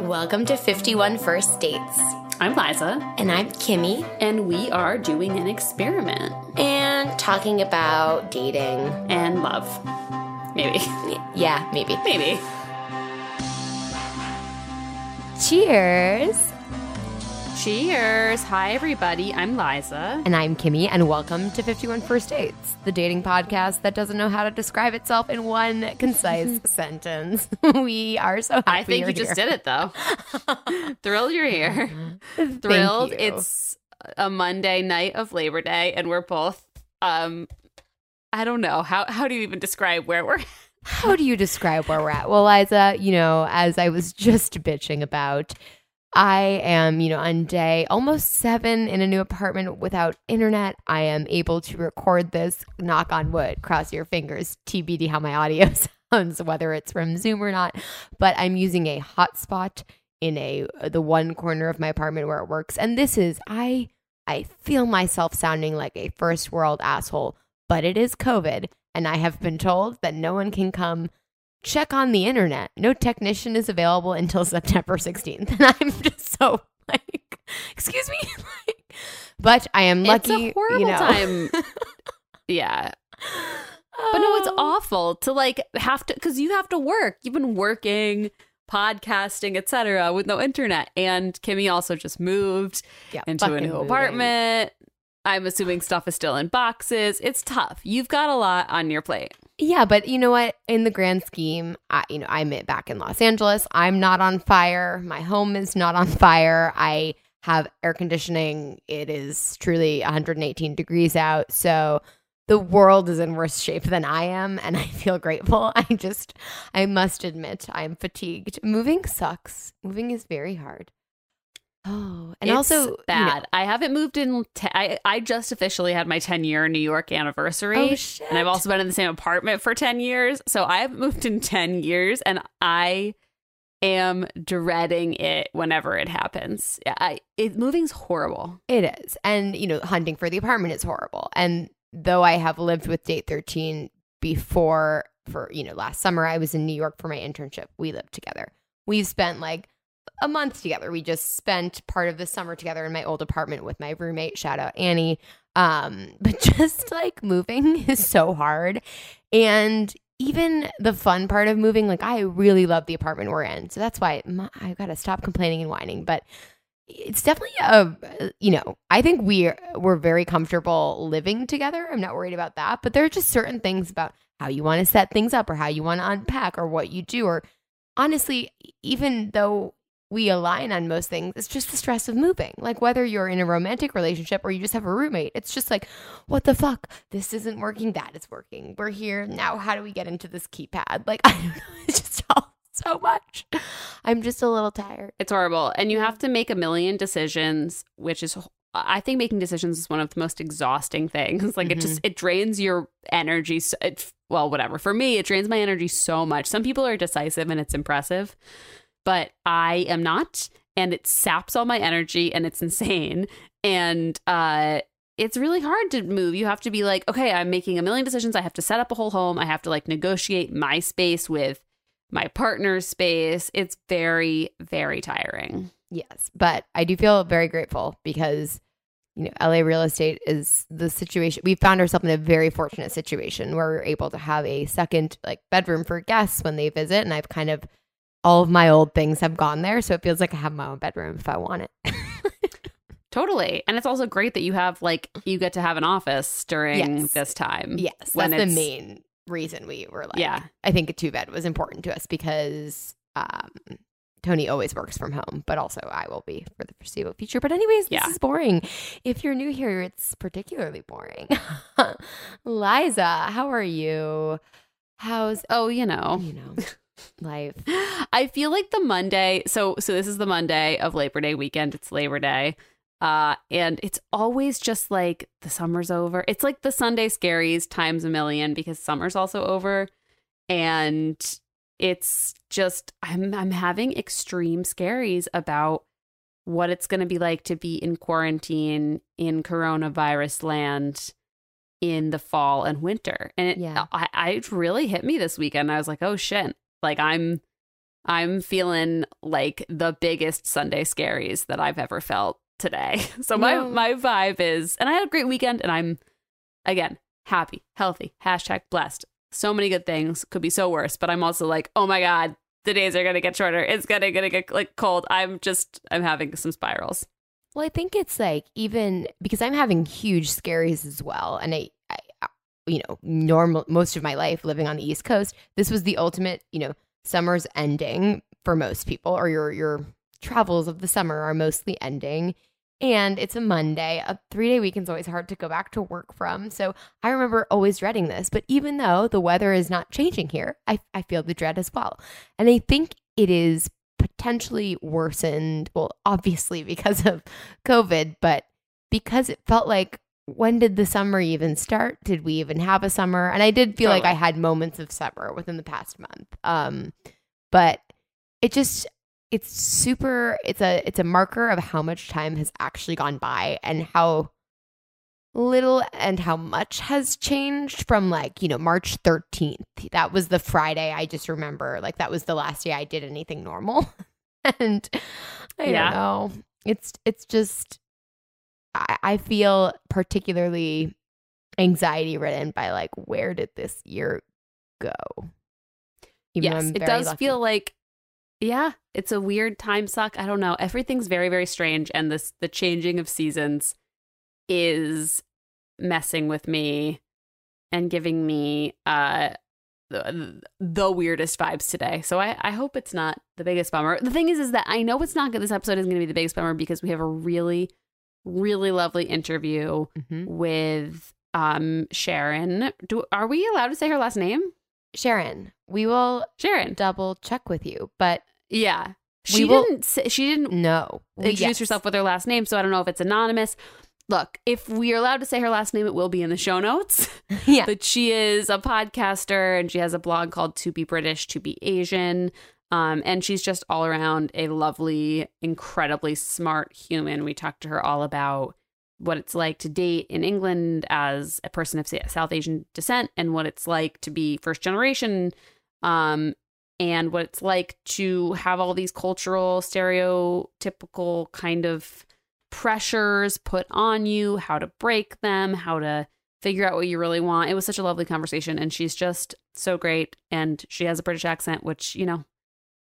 Welcome to 51 First Dates. I'm Liza, And I'm Kimmy, and we are doing an experiment and talking about dating. and love. Maybe. Yeah, maybe. Maybe. Cheers. Cheers. Hi, everybody. I'm Liza. And I'm Kimmy, and welcome to 51 First Dates, the dating podcast that doesn't know how to describe itself in one concise sentence. we are so happy I think you just did it, though. Thrilled you're here. Thrilled you. it's a Monday night of Labor Day, and we're both, um, I don't know. How, how do you even describe where we're How do you describe where we're at? Well, Liza, you know, as I was just bitching about, I am, you know, on day almost seven in a new apartment without internet. I am able to record this, knock on wood, cross your fingers, TBD how my audio sounds, whether it's from Zoom or not. But I'm using a hotspot in a the one corner of my apartment where it works. And this is I I feel myself sounding like a first world asshole, but it is COVID. And I have been told that no one can come check on the internet. No technician is available until September 16th. And I'm just so like, excuse me? like, but I am lucky. It's a horrible you know. time. yeah. But no, it's Oh. awful to like have to because you have to work. You've been working, podcasting, etc., with no internet. And Kimmy also just moved Yeah, into a new moving. apartment. I'm assuming stuff is still in boxes. It's tough. You've got a lot on your plate. Yeah, but you know what? In the grand scheme, I, you know, I'm back in Los Angeles. I'm not on fire. My home is not on fire. I have air conditioning. It is truly 118 degrees out. So the world is in worse shape than I am, and I feel grateful. I just, I must admit, I'm fatigued. Moving sucks. Moving is very hard. Oh, and It's also you know- bad. I haven't moved in. Te- I I just officially had my 10 year New York oh, anniversary. Oh, shit. And I've also been in the same apartment for 10 years. So I haven't moved in 10 years and I am dreading it whenever it happens. Yeah, I it moving's horrible. It is. And, you know, hunting for the apartment is horrible. And though I have lived with Date 13 before, for, you know, last summer, I was in New York for my internship. We lived together. We've spent like a month together. We just spent part of the summer together in my old apartment with my roommate. Shout out Annie. Um, but just like moving is so hard. And even the fun part of moving, like I really love the apartment we're in. So that's why my, I got to stop complaining and whining. But it's definitely a you know i think we're we're very comfortable living together i'm not worried about that but there are just certain things about how you want to set things up or how you want to unpack or what you do or honestly even though we align on most things it's just the stress of moving like whether you're in a romantic relationship or you just have a roommate it's just like what the fuck this isn't working that is working we're here now how do we get into this keypad like i don't know it's just all so much i'm just a little tired It's horrible. And you have to make a million decisions, which is I think making decisions is one of the most exhausting things. Like it just mm-hmm. it drains your energy. So it, well, whatever. For me, it drains my energy so much. Some people are decisive and it's impressive, but I am not, and it saps all my energy and it's insane. And uh it's really hard to move. You have to be like, okay, I'm making a million decisions. I have to set up a whole home. I have to like negotiate my space with my partner's space. It's very, very tiring. Yes, but I do feel very grateful because you know LA real estate is the situation. We found ourselves in a very fortunate situation where we're able to have a second like bedroom for guests when they visit, and I've kind of all of my old things have gone there, so it feels like I have my own bedroom if I want it. Totally. And it's also great that you have like you get to have an office during Yes. this time. yes, When that's the main reason we were like. Yeah. I think a two bed was important to us because um, Tony always works from home, but also I will be for the foreseeable future. But anyways, this Yeah. is boring. If you're new here, it's particularly boring. Liza, how are you? How's Oh, you know. you know life? I feel like the Monday, so so this is the Monday of Labor Day weekend. It's Labor Day. Uh and it's always just like the summer's over. It's like the Sunday scaries times a million because summer's also over and it's just I'm I'm having extreme scaries about what it's going to be like to be in quarantine in coronavirus land in the fall and winter. And it, Yeah. I, I it really hit me this weekend. I was like, oh shit. Like I'm I'm feeling like the biggest Sunday scaries that I've ever felt today. So my No. my vibe is, and I had a great weekend, and I'm again happy, healthy, hashtag blessed. So many good things could be so worse, but I'm also like, oh my god, the days are gonna get shorter. It's gonna gonna get like cold. I'm just I'm having some spirals. Well, I think it's like even because I'm having huge scaries as well, and I- you know, normal most of my life living on the East Coast, this was the ultimate. You know, summer's ending for most people, or your your travels of the summer are mostly ending, and it's a Monday. A three day weekend's always hard to go back to work from. So I remember always dreading this. But even though the weather is not changing here, I I feel the dread as well, and I think it is potentially worsened. Well, obviously because of COVID, but because it felt like when did the summer even start? Did we even have a summer? And I did feel like I had moments of summer within the past month. Um, but it just it's super it's a it's a marker of how much time has actually gone by and how little and how much has changed from like you know march 13th that was the friday i just remember like that was the last day i did anything normal and i Yeah. don't know it's it's just I, I feel particularly anxiety ridden by like where did this year go Even yes, it does lucky. feel like yeah, it's a weird time suck. I don't know. Everything's very very strange and this the changing of seasons is messing with me and giving me uh the, the weirdest vibes today. So I, I hope it's not the biggest bummer. The thing is is that I know it's not good this episode isn't going to be the biggest bummer because we have a really really lovely interview Mhm. with um Sharon. Do are we allowed to say her last name? sharon we will Sharon. double check with you but Yeah. She will- didn't say, she didn't no introduce Yes. herself with her last name, so I don't know if it's anonymous. Look, if we are allowed to say her last name, it will be in the show notes. yeah But she is a podcaster and she has a blog called To Be British, To Be Asian. Um, and she's just all around a lovely, incredibly smart human. We talked to her all about what it's like to date in England as a person of South Asian descent and what it's like to be first generation um, and what it's like to have all these cultural, stereotypical kind of pressures put on you, how to break them, how to figure out what you really want. It was such a lovely conversation, and she's just so great. And she has a British accent, which you know,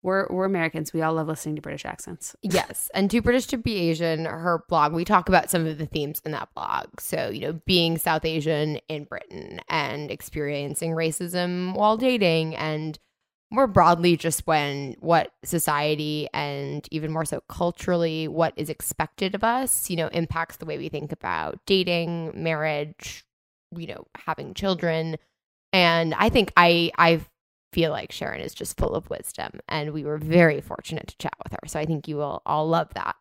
we're we're Americans. We all love listening to British accents. Yes, and too British to be Asian, her blog, we talk about some of the themes in that blog. So, you know, being South Asian in Britain and experiencing racism while dating and more broadly just when what society and even more so culturally what is expected of us, you know, impacts the way we think about dating, marriage, you know, having children. And I think I I feel like Sharon is just full of wisdom, and we were very fortunate to chat with her. So I think you will all love that.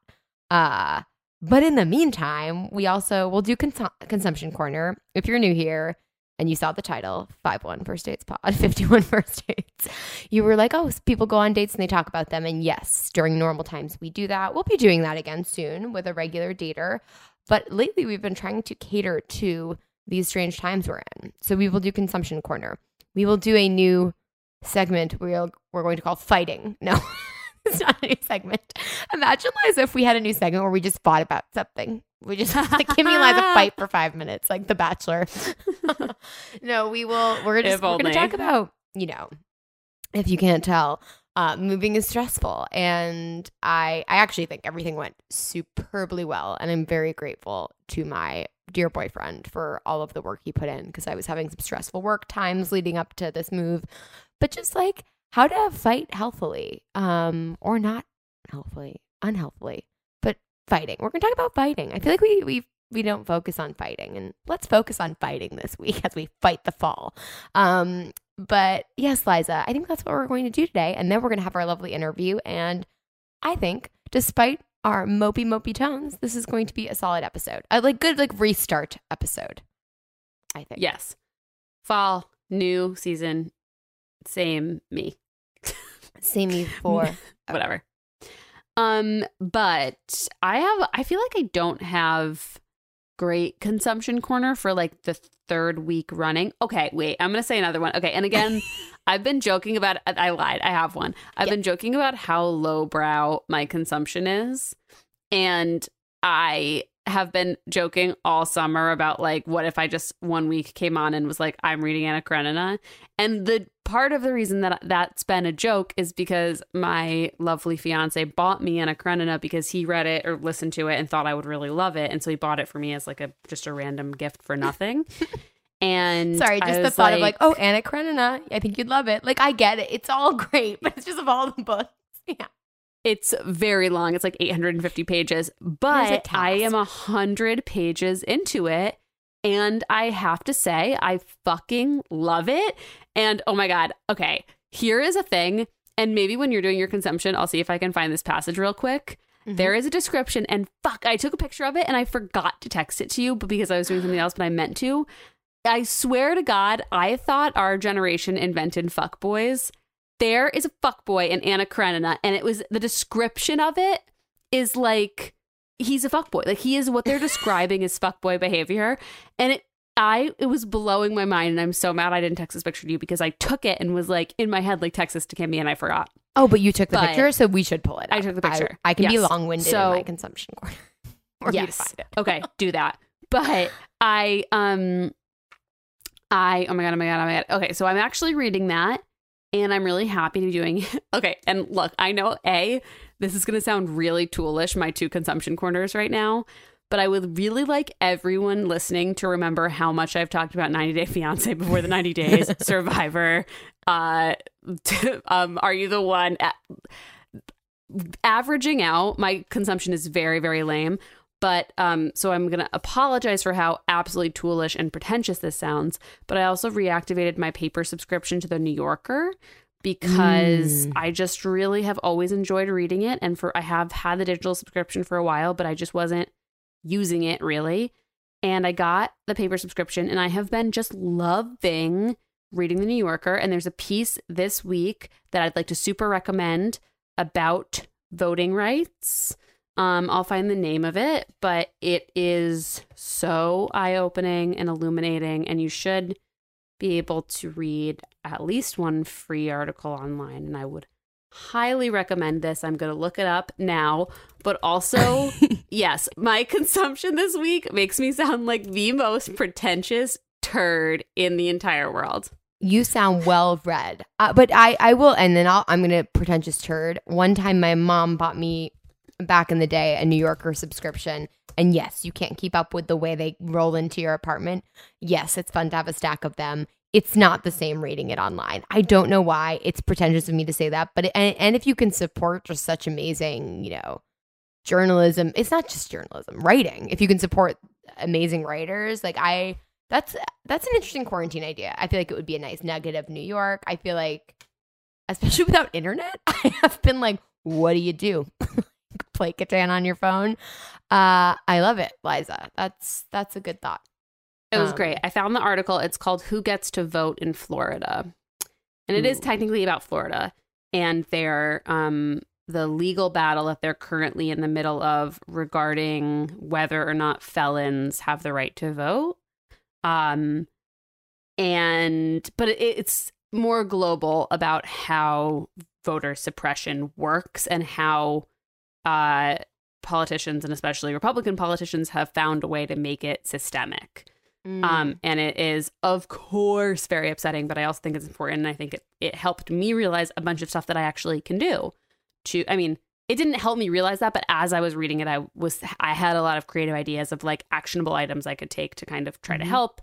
Uh, but in the meantime, we also will do cons- consumption corner. If you're new here and you saw the title, five one first dates pod, fifty one first dates, you were like, oh, people go on dates and they talk about them. And yes, during normal times we do that. We'll be doing that again soon with a regular dater. But lately we've been trying to cater to these strange times we're in. So we will do consumption corner. We will do a new segment we're, we're going to call fighting. No, it's not a new segment. Imagine, Liza, if we had a new segment where we just fought about something. We just like Kimmy and Liza fight for five minutes, like The Bachelor. no, we will. We're just If we're going to talk about you know, if you can't tell, uh, moving is stressful, and I I actually think everything went superbly well, and I'm very grateful to my dear boyfriend for all of the work he put in because I was having some stressful work times leading up to this move, but just like how to fight healthily, um, or not healthily, unhealthily, but fighting. We're gonna talk about fighting. I feel like we we we don't focus on fighting, and let's focus on fighting this week as we fight the fall. Um, but yes, Liza, I think that's what we're going to do today, and then we're gonna have our lovely interview. And I think, despite our mopey mopey tones, this is going to be a solid episode. A like good like restart episode. I think. Yes, fall, new season, same me. Same you for whatever. Um, but I have I feel like I don't have great consumption corner for like the third week running. Okay, wait, I'm gonna say another one. Okay, and again, I've been joking about I lied. I have one. I've Yeah. been joking about how lowbrow my consumption is. And I have been joking all summer about like what if I just one week came on and was like I'm reading Anna Karenina and the part of the reason that that's been a joke is because my lovely fiance bought me Anna Karenina because he read it or listened to it and thought I would really love it and so he bought it for me as like a just a random gift for nothing. And Sorry, just the thought of like, oh, Anna Karenina. I think you'd love it. Like, I get it. It's all great, but it's just of all the books. Yeah. It's very long. It's like 850 pages, but. I am a hundred pages into it. And I have to say, I fucking love it. And oh my God. Okay. Here is a thing. And maybe when you're doing your consumption, I'll see if I can find this passage real quick. Mm-hmm. There is a description, and fuck, I took a picture of it and I forgot to text it to you, but because I was doing something else, but I meant to. I swear to God, I thought our generation invented fuckboys. There is a fuckboy in Anna Karenina, and it was the description of it is like he's a fuckboy. Like he is what they're describing as fuckboy behavior. And it I it was blowing my mind, and I'm so mad I didn't text this picture to you because I took it and was like in my head like text this to Kimmy, and I forgot. Oh, but you took the But- picture, so we should pull it. I took the picture. I, can be long winded So- in my consumption corner. or yes. Okay, do that. But I um I oh my god, oh my god, oh my god. Okay, so I'm actually reading that and I'm really happy to be doing it. Okay, and look, I know A, this is gonna sound really toolish, my two consumption corners right now. But I would really like everyone listening to remember how much I've talked about 90 Day Fiance before the 90 days, Survivor, uh, um, Are You the One? A- Averaging out, my consumption is very, very lame. But um, so I'm gonna apologize for how absolutely toolish and pretentious this sounds. But I also reactivated my paper subscription to the New Yorker because Mm. I just really have always enjoyed reading it, and for I have had the digital subscription for a while, but I just wasn't using it really. And I got the paper subscription, and I have been just loving reading the New Yorker. And there's a piece this week that I'd like to super recommend about voting rights. Um, I'll find the name of it, but it is so eye opening and illuminating, and you should be able to read at least one free article online. And I would highly recommend this. I'm going to look it up now, but also, yes, my consumption this week makes me sound like the most pretentious turd in the entire world. You sound well read, uh, but I I will, and then I'll, I'm gonna pretentious turd. One time, my mom bought me back in the day a New Yorker subscription, and yes, you can't keep up with the way they roll into your apartment. Yes, it's fun to have a stack of them. It's not the same reading it online. I don't know why. It's pretentious of me to say that, but it, and, and if you can support just such amazing, you know, journalism, it's not just journalism, writing. If you can support amazing writers, like I that's that's an interesting quarantine idea. I feel like it would be a nice nugget of New York. I feel like, especially without internet, I have been like, what do you do? Play Catan on your phone. Uh, I love it, Liza. That's that's a good thought. It was Um, great. I found the article. It's called Who Gets to Vote in Florida. And it is Ooh. technically about Florida and their um the legal battle that they're currently in the middle of regarding whether or not felons have the right to vote. Um and but it, it's more global about how voter suppression works and how uh politicians and especially Republican politicians have found a way to make it systemic. Mm. Um, and it is, of course, very upsetting, but I also think it's important. And I think it, it helped me realize a bunch of stuff that I actually can do. To, I mean, it didn't help me realize that, but as I was reading it, I was, I had a lot of creative ideas of like actionable items I could take to kind of try to Mhm. help,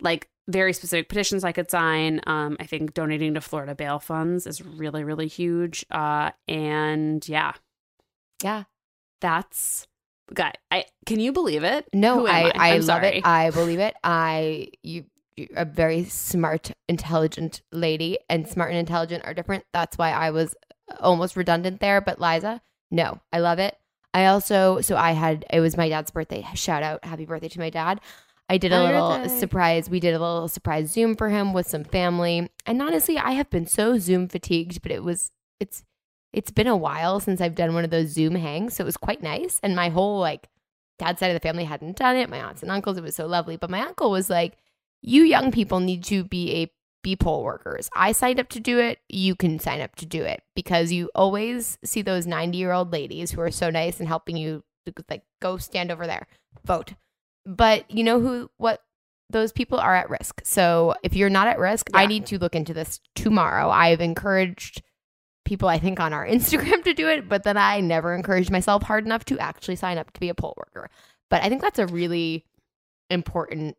like very specific petitions I could sign. Um, I think donating to Florida bail funds is really, really huge. Uh, and yeah, yeah. that's, God, I can you believe it? No, I, I, I'm love it. I believe it. I you you're a very smart, intelligent lady, and smart and intelligent are different. That's why I was uh, almost redundant there. But Liza, no, I love it. I also so I had it was my dad's birthday. Shout out, happy birthday to my dad. I did a little surprise. We did a little surprise Zoom for him with some family. And honestly, I have been so Zoom fatigued, but it was it's it's been a while since I've done one of those Zoom hangs, so it was quite nice. And my whole like dad's side of the family hadn't done it. My aunts and uncles, it was so lovely. But my uncle was like, "You young people need to be a be poll workers. I signed up to do it. You can sign up to do it because you always see those 90 year old ladies who are so nice and helping you, like, go stand over there, vote. But you know who, what those people are at risk. So if you're not at risk, yeah. I need to look into this tomorrow. I've encouraged people, I think, on our Instagram to do it, but then I never encouraged myself hard enough to actually sign up to be a poll worker. But I think that's a really important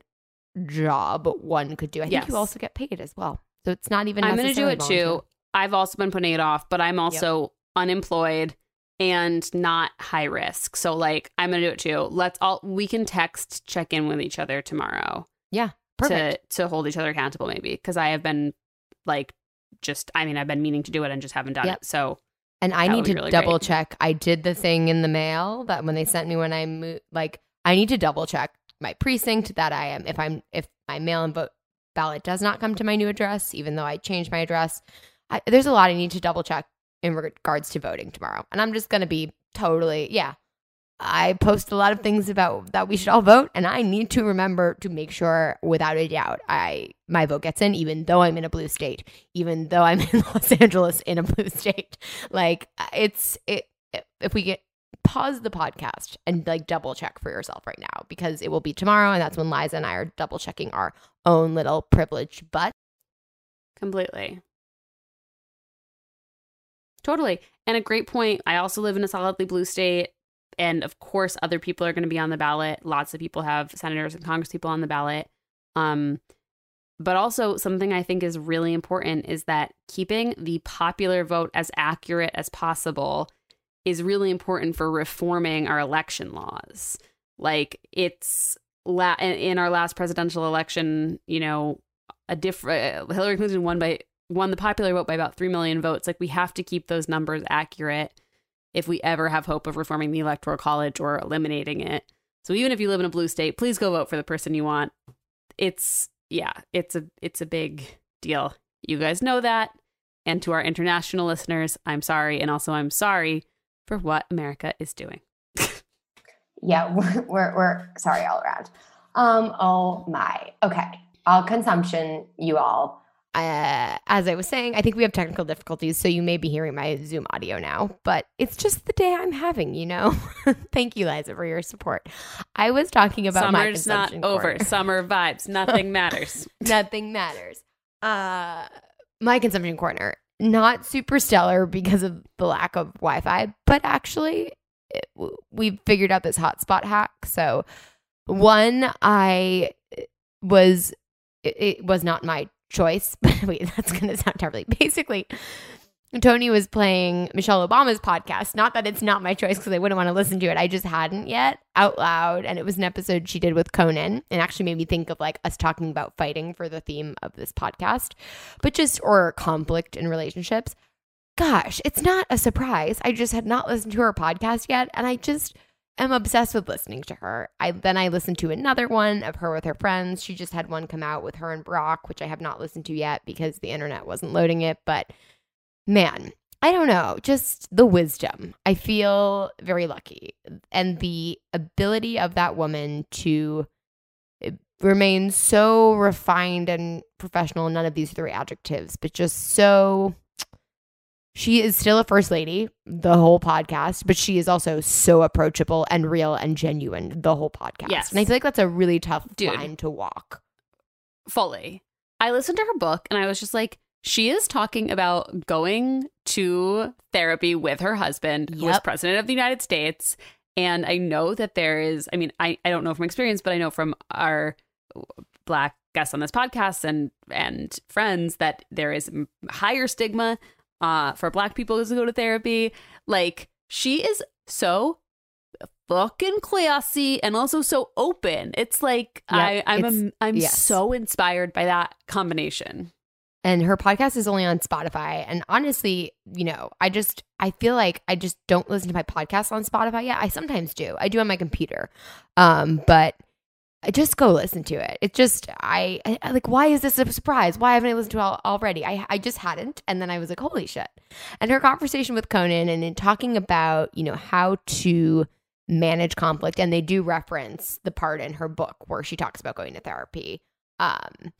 job one could do. I think yes. you also get paid as well. So it's not even I'm going to do it too. I've also been putting it off, but I'm also yep. unemployed and not high risk. So like I'm going to do it too. Let's all we can text check in with each other tomorrow. Yeah. Perfect. To to hold each other accountable maybe because I have been like just I mean I've been meaning to do it and just haven't done yep. it. So and I need to really double great. check. I did the thing in the mail that when they sent me when I moved like I need to double check my precinct that I am if I'm if my mail and vote ballot does not come to my new address, even though I changed my address. I, there's a lot I need to double check in regards to voting tomorrow, and I'm just gonna be totally yeah. I post a lot of things about that we should all vote, and I need to remember to make sure, without a doubt, I my vote gets in, even though I'm in a blue state, even though I'm in Los Angeles in a blue state. Like it's it if we get pause the podcast and like double check for yourself right now because it will be tomorrow and that's when Liza and I are double checking our own little privileged But Completely. Totally. And a great point. I also live in a solidly blue state. And of course, other people are going to be on the ballot. Lots of people have senators and Congress people on the ballot. Um, but also, something I think is really important is that keeping the popular vote as accurate as possible is really important for reforming our election laws. Like it's la- in our last presidential election, you know, a different Hillary Clinton won by won the popular vote by about 3 million votes. Like we have to keep those numbers accurate if we ever have hope of reforming the electoral college or eliminating it. So even if you live in a blue state, please go vote for the person you want. It's yeah, it's a it's a big deal. You guys know that. And to our international listeners, I'm sorry and also I'm sorry for what America is doing. yeah, we're, we're, we're sorry all around. Um, oh my. Okay. All consumption, you all. Uh, as I was saying, I think we have technical difficulties, so you may be hearing my Zoom audio now, but it's just the day I'm having, you know? Thank you, Liza, for your support. I was talking about Summer's not over. Summer vibes. Nothing matters. Nothing matters. Uh, my consumption corner not super stellar because of the lack of Wi-Fi, but actually it, we figured out this hotspot hack. So one, I was it, it was not my choice, but wait, that's gonna sound terribly. Basically, Tony was playing Michelle Obama's podcast. Not that it's not my choice because I wouldn't want to listen to it. I just hadn't yet out loud. And it was an episode she did with Conan and actually made me think of like us talking about fighting for the theme of this podcast, but just, or conflict in relationships. Gosh, it's not a surprise. I just had not listened to her podcast yet. And I just am obsessed with listening to her. I then I listened to another one of her with her friends. She just had one come out with her and Barack, which I have not listened to yet because the internet wasn't loading it, but man, I don't know, just the wisdom. I feel very lucky. And the ability of that woman to eh, remain so refined and professional. None of these three adjectives, but just so. She is still a first lady, the whole podcast, but she is also so approachable and real and genuine, the whole podcast. Yes. And I feel like that's a really tough Dude, line to walk. Fully. I listened to her book and I was just like, she is talking about going to therapy with her husband, yep. who is president of the United States. And I know that there is, I mean, I, I don't know from experience, but I know from our black guests on this podcast and and friends that there is higher stigma uh, for black people to go to therapy. Like she is so fucking classy and also so open. It's like yep, I, I'm a, I'm yes. so inspired by that combination and her podcast is only on Spotify. And honestly, you know, I just I feel like I just don't listen to my podcast on Spotify yet. I sometimes do. I do on my computer. Um, but just go listen to it. It just I, I, like why is this a surprise? Why haven't I listened to it already? I I just hadn't, and then I was like, holy shit! And her conversation with Conan and in talking about you know how to manage conflict, and they do reference the part in her book where she talks about going to therapy. Um,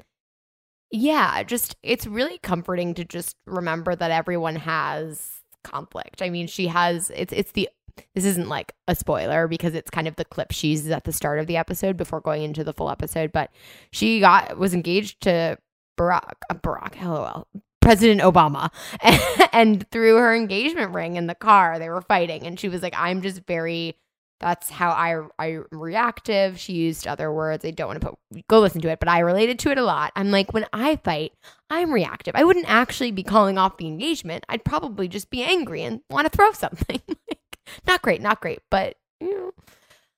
yeah, just it's really comforting to just remember that everyone has conflict. I mean, she has it's it's the this isn't like a spoiler because it's kind of the clip she uses at the start of the episode before going into the full episode, but she got was engaged to Barack uh, Barack lol President Obama and, threw her engagement ring in the car they were fighting and she was like I'm just very that's how I I reactive. She used other words. I don't want to put go listen to it, but I related to it a lot. I'm like when I fight, I'm reactive. I wouldn't actually be calling off the engagement. I'd probably just be angry and want to throw something. not great, not great, but you know.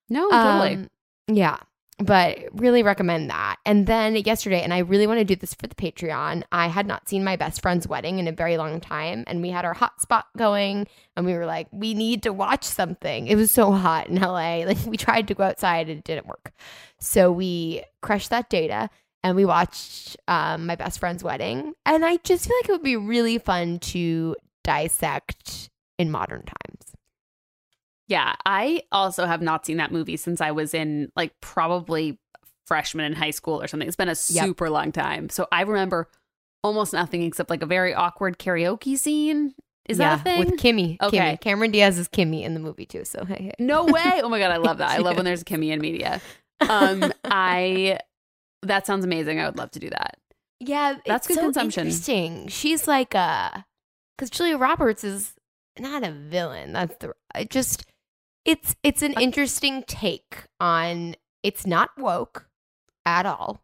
No, totally. Um, yeah but really recommend that. And then yesterday, and I really want to do this for the Patreon, I had not seen my best friend's wedding in a very long time. And we had our hotspot going, and we were like, we need to watch something. It was so hot in LA. Like, we tried to go outside, and it didn't work. So we crushed that data and we watched um, my best friend's wedding. And I just feel like it would be really fun to dissect in modern times. Yeah, I also have not seen that movie since I was in like probably freshman in high school or something. It's been a super yep. long time. So I remember almost nothing except like a very awkward karaoke scene. Is yeah, that a thing? With Kimmy. Okay. Kimmy. Cameron Diaz is Kimmy in the movie too. So hey, hey. No way. Oh my god, I love that. I love when there's a Kimmy in media. Um I that sounds amazing. I would love to do that. Yeah, that's good so consumption. Interesting. She's like a because Julia Roberts is not a villain. That's the I just it's it's an interesting take on it's not woke at all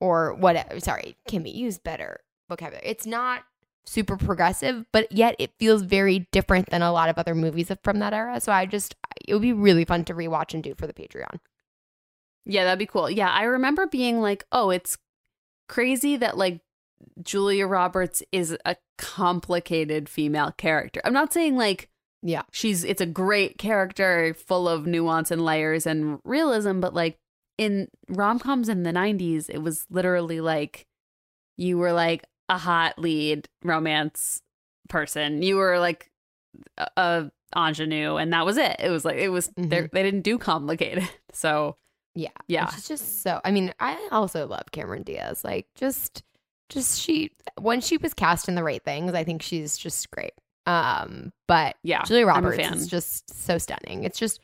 or whatever. Sorry, can be used better vocabulary. It's not super progressive, but yet it feels very different than a lot of other movies from that era. So I just it would be really fun to rewatch and do for the Patreon. Yeah, that'd be cool. Yeah, I remember being like, "Oh, it's crazy that like Julia Roberts is a complicated female character." I'm not saying like yeah. She's it's a great character full of nuance and layers and realism, but like in rom-coms in the 90s, it was literally like you were like a hot lead romance person. You were like a, a ingenue and that was it. It was like it was mm-hmm. they didn't do complicated. So yeah. Yeah. It's just so I mean, I also love Cameron Diaz. Like just just she when she was cast in the right things, I think she's just great. Um, but yeah, Julia Roberts is just so stunning. It's just,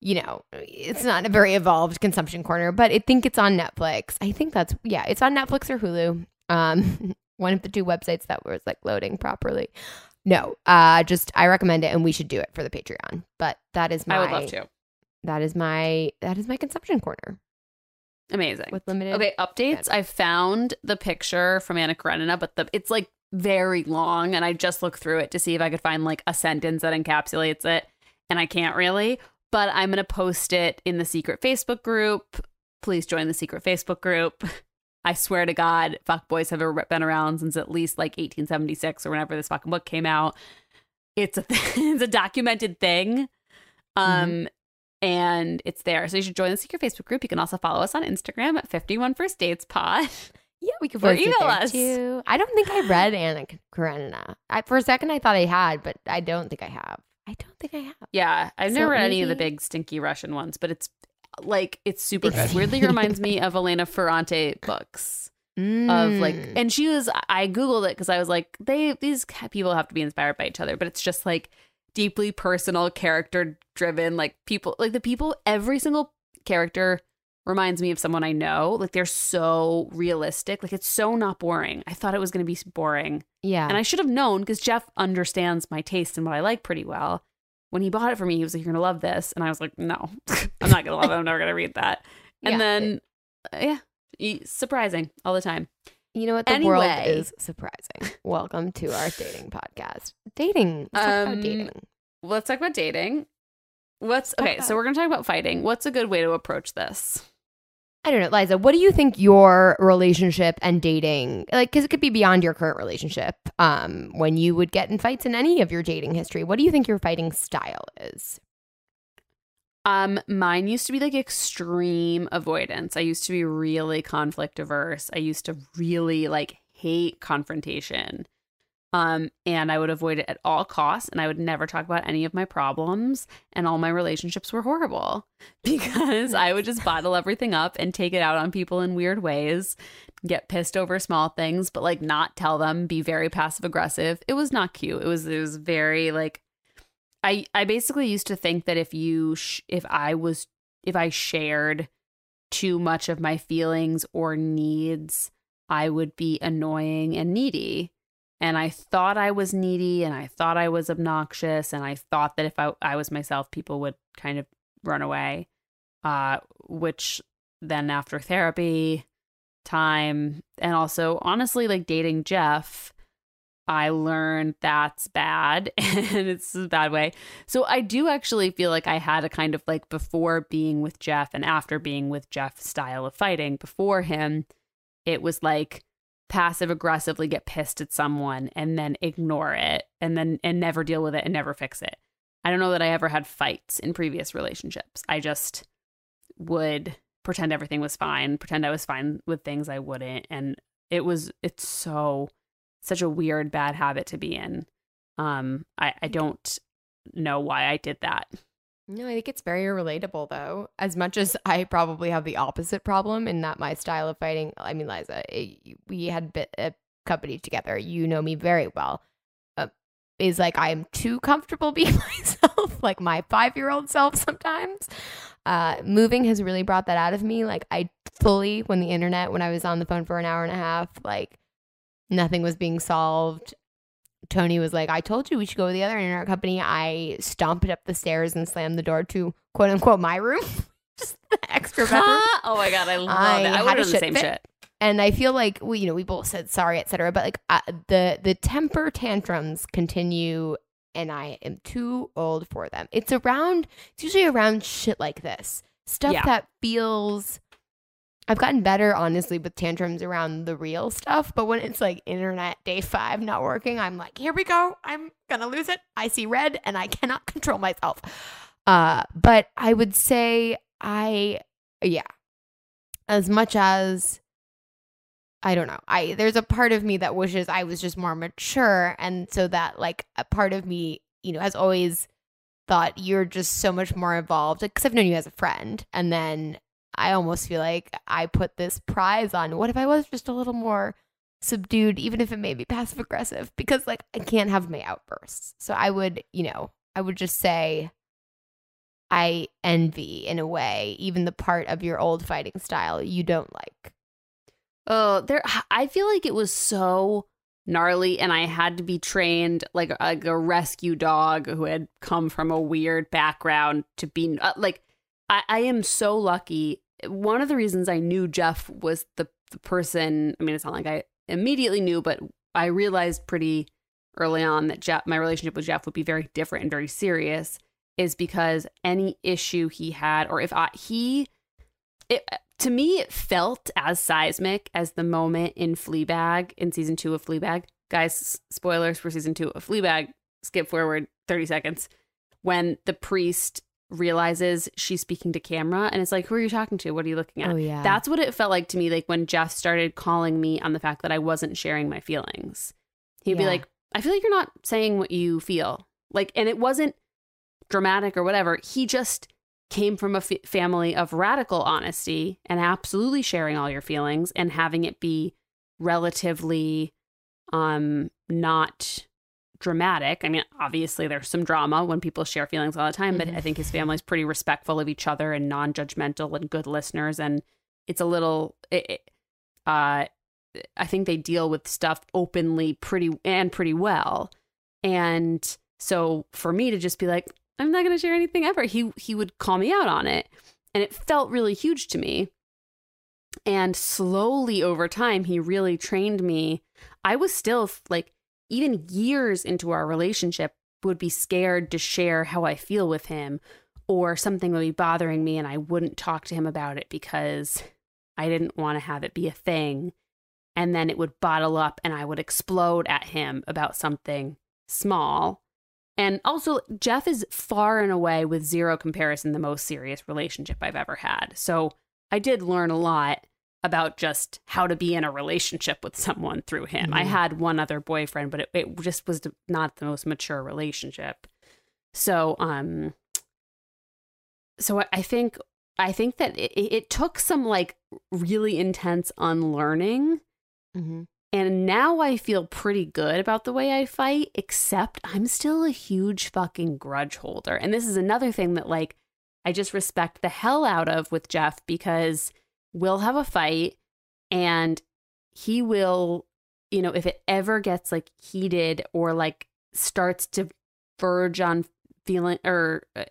you know, it's not a very evolved consumption corner, but I think it's on Netflix. I think that's yeah, it's on Netflix or Hulu. Um, one of the two websites that was like loading properly. No, uh, just I recommend it, and we should do it for the Patreon. But that is my. I would love to. That is my that is my consumption corner. Amazing. With limited. Okay, updates. I found the picture from Anna Karenina, but the it's like very long and I just looked through it to see if I could find like a sentence that encapsulates it and I can't really, but I'm going to post it in the secret Facebook group. Please join the secret Facebook group. I swear to God, fuck boys have been around since at least like 1876 or whenever this fucking book came out. It's a it's a documented thing. Um mm-hmm. and it's there. So you should join the secret Facebook group. You can also follow us on Instagram at 51 First Dates Pod. Yeah, we could or email us. Too. I don't think I read Anna Karenina. I, for a second, I thought I had, but I don't think I have. I don't think I have. Yeah, I've so never read maybe... any of the big stinky Russian ones, but it's like it's super good. Weirdly reminds me of Elena Ferrante books. Mm. Of like, mm. and she was. I googled it because I was like, they these people have to be inspired by each other, but it's just like deeply personal, character driven. Like people, like the people, every single character reminds me of someone I know. Like they're so realistic. Like it's so not boring. I thought it was going to be boring. Yeah. And I should have known because Jeff understands my taste and what I like pretty well. When he bought it for me, he was like, You're going to love this. And I was like, No, I'm not going to love it. I'm never going to read that. And yeah. then, uh, yeah, surprising all the time. You know what? The anyway, world is surprising. Welcome to our dating podcast. Dating. Let's um, talk about dating. Let's talk about dating. What's okay? So we're gonna talk about fighting. What's a good way to approach this? I don't know, Liza, what do you think your relationship and dating, like, because it could be beyond your current relationship, um, when you would get in fights in any of your dating history, what do you think your fighting style is? Um, mine used to be like extreme avoidance. I used to be really conflict averse. I used to really like hate confrontation. Um, and I would avoid it at all costs, and I would never talk about any of my problems, and all my relationships were horrible because I would just bottle everything up and take it out on people in weird ways, get pissed over small things, but like not tell them, be very passive aggressive. It was not cute. It was it was very like I I basically used to think that if you sh- if I was if I shared too much of my feelings or needs, I would be annoying and needy and I thought I was needy and I thought I was obnoxious and I thought that if I, I was myself, people would kind of run away. Uh, which then after therapy, time, and also honestly, like dating Jeff, I learned that's bad and it's a bad way. So I do actually feel like I had a kind of like before being with Jeff and after being with Jeff style of fighting. Before him, it was like, passive aggressively get pissed at someone and then ignore it and then and never deal with it and never fix it. I don't know that I ever had fights in previous relationships. I just would pretend everything was fine, pretend I was fine with things I wouldn't and it was it's so such a weird bad habit to be in. Um I I don't know why I did that. No, I think it's very relatable though. As much as I probably have the opposite problem in that my style of fighting, I mean, Liza, it, we had bit, a company together. You know me very well. Uh, is like I am too comfortable being myself, like my five year old self sometimes. Uh, moving has really brought that out of me. Like I fully, when the internet, when I was on the phone for an hour and a half, like nothing was being solved. Tony was like, I told you we should go with the other internet company. I stomped up the stairs and slammed the door to quote unquote my room. Just the extra bedroom. oh my god, I love I it. I would the same fit. shit. And I feel like we, you know, we both said sorry, etc. But like uh, the the temper tantrums continue, and I am too old for them. It's around. It's usually around shit like this stuff yeah. that feels I've gotten better, honestly, with tantrums around the real stuff. But when it's like internet day five not working, I'm like, here we go. I'm gonna lose it. I see red and I cannot control myself. Uh, but I would say I, yeah, as much as I don't know, I there's a part of me that wishes I was just more mature, and so that like a part of me, you know, has always thought you're just so much more involved because I've known you as a friend, and then I almost feel like I put this prize on. What if I was just a little more subdued, even if it may be passive aggressive? Because like I can't have my outbursts. So I would, you know, I would just say I envy in a way, even the part of your old fighting style you don't like. Oh, there I feel like it was so gnarly and I had to be trained like, like a rescue dog who had come from a weird background to be uh, like I, I am so lucky. One of the reasons I knew Jeff was the, the person, I mean, it's not like I immediately knew, but I realized pretty early on that Jeff, my relationship with Jeff would be very different and very serious, is because any issue he had, or if I, he, it, to me, it felt as seismic as the moment in Fleabag, in season two of Fleabag. Guys, spoilers for season two of Fleabag. Skip forward 30 seconds. When the priest realizes she's speaking to camera and it's like who are you talking to? What are you looking at? Oh, yeah. that's what it felt like to me like when jeff started calling me on the fact that i wasn't sharing my feelings. He'd yeah. be like i feel like you're not saying what you feel. Like and it wasn't dramatic or whatever. He just came from a f- family of radical honesty and absolutely sharing all your feelings and having it be relatively um not dramatic. I mean, obviously there's some drama when people share feelings all the time, but mm-hmm. I think his family's pretty respectful of each other and non-judgmental and good listeners and it's a little it, uh I think they deal with stuff openly pretty and pretty well. And so for me to just be like, I'm not going to share anything ever, he he would call me out on it. And it felt really huge to me. And slowly over time, he really trained me. I was still like even years into our relationship, would be scared to share how I feel with him, or something would be bothering me and I wouldn't talk to him about it because I didn't want to have it be a thing. And then it would bottle up and I would explode at him about something small. And also, Jeff is far and away, with zero comparison, the most serious relationship I've ever had. So I did learn a lot about just how to be in a relationship with someone through him. Mm-hmm. I had one other boyfriend, but it, it just was not the most mature relationship. So, um, so I think I think that it, it took some like really intense unlearning. Mm-hmm. And now I feel pretty good about the way I fight, except I'm still a huge fucking grudge holder. And this is another thing that, like, I just respect the hell out of with Jeff because we'll have a fight and he will, you know, if it ever gets like heated or like starts to verge on feeling or uh,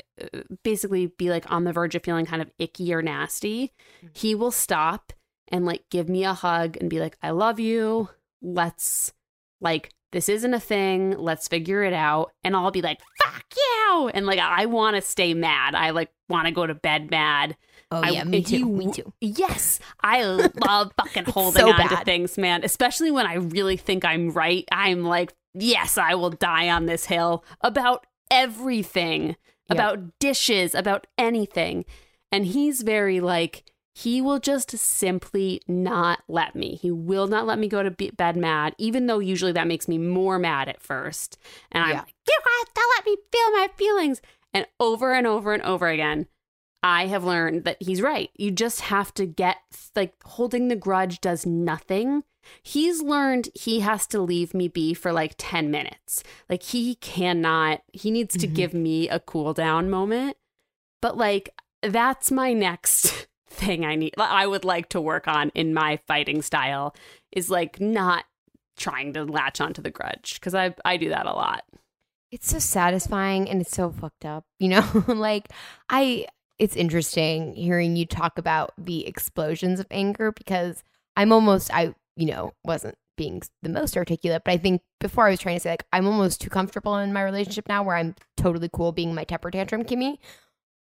basically be like on the verge of feeling kind of icky or nasty, mm-hmm. he will stop and like give me a hug and be like, I love you. Let's like, this isn't a thing. Let's figure it out. And I'll be like, fuck you. And like, I want to stay mad. I like want to go to bed mad. Oh I, yeah, me too. me too. Yes, I love fucking holding so on bad. to things, man. Especially when I really think I'm right. I'm like, yes, I will die on this hill about everything, about dishes, about anything. And he's very like, he will just simply not let me. He will not let me go to bed mad, even though usually that makes me more mad at first. And I'm like, you guys don't let me feel my feelings. And over and over and over again, I have learned that he's right. You just have to get, like, holding the grudge does nothing. He's learned he has to leave me be for like 10 minutes. Like, he cannot, he needs to mm-hmm. give me a cool down moment. But, like, that's my next thing I need I would like to work on in my fighting style is like not trying to latch onto the grudge because I I do that a lot. It's so satisfying and it's so fucked up, you know? like I it's interesting hearing you talk about the explosions of anger because I'm almost I you know wasn't being the most articulate, but I think before I was trying to say like I'm almost too comfortable in my relationship now where I'm totally cool being my temper tantrum Kimmy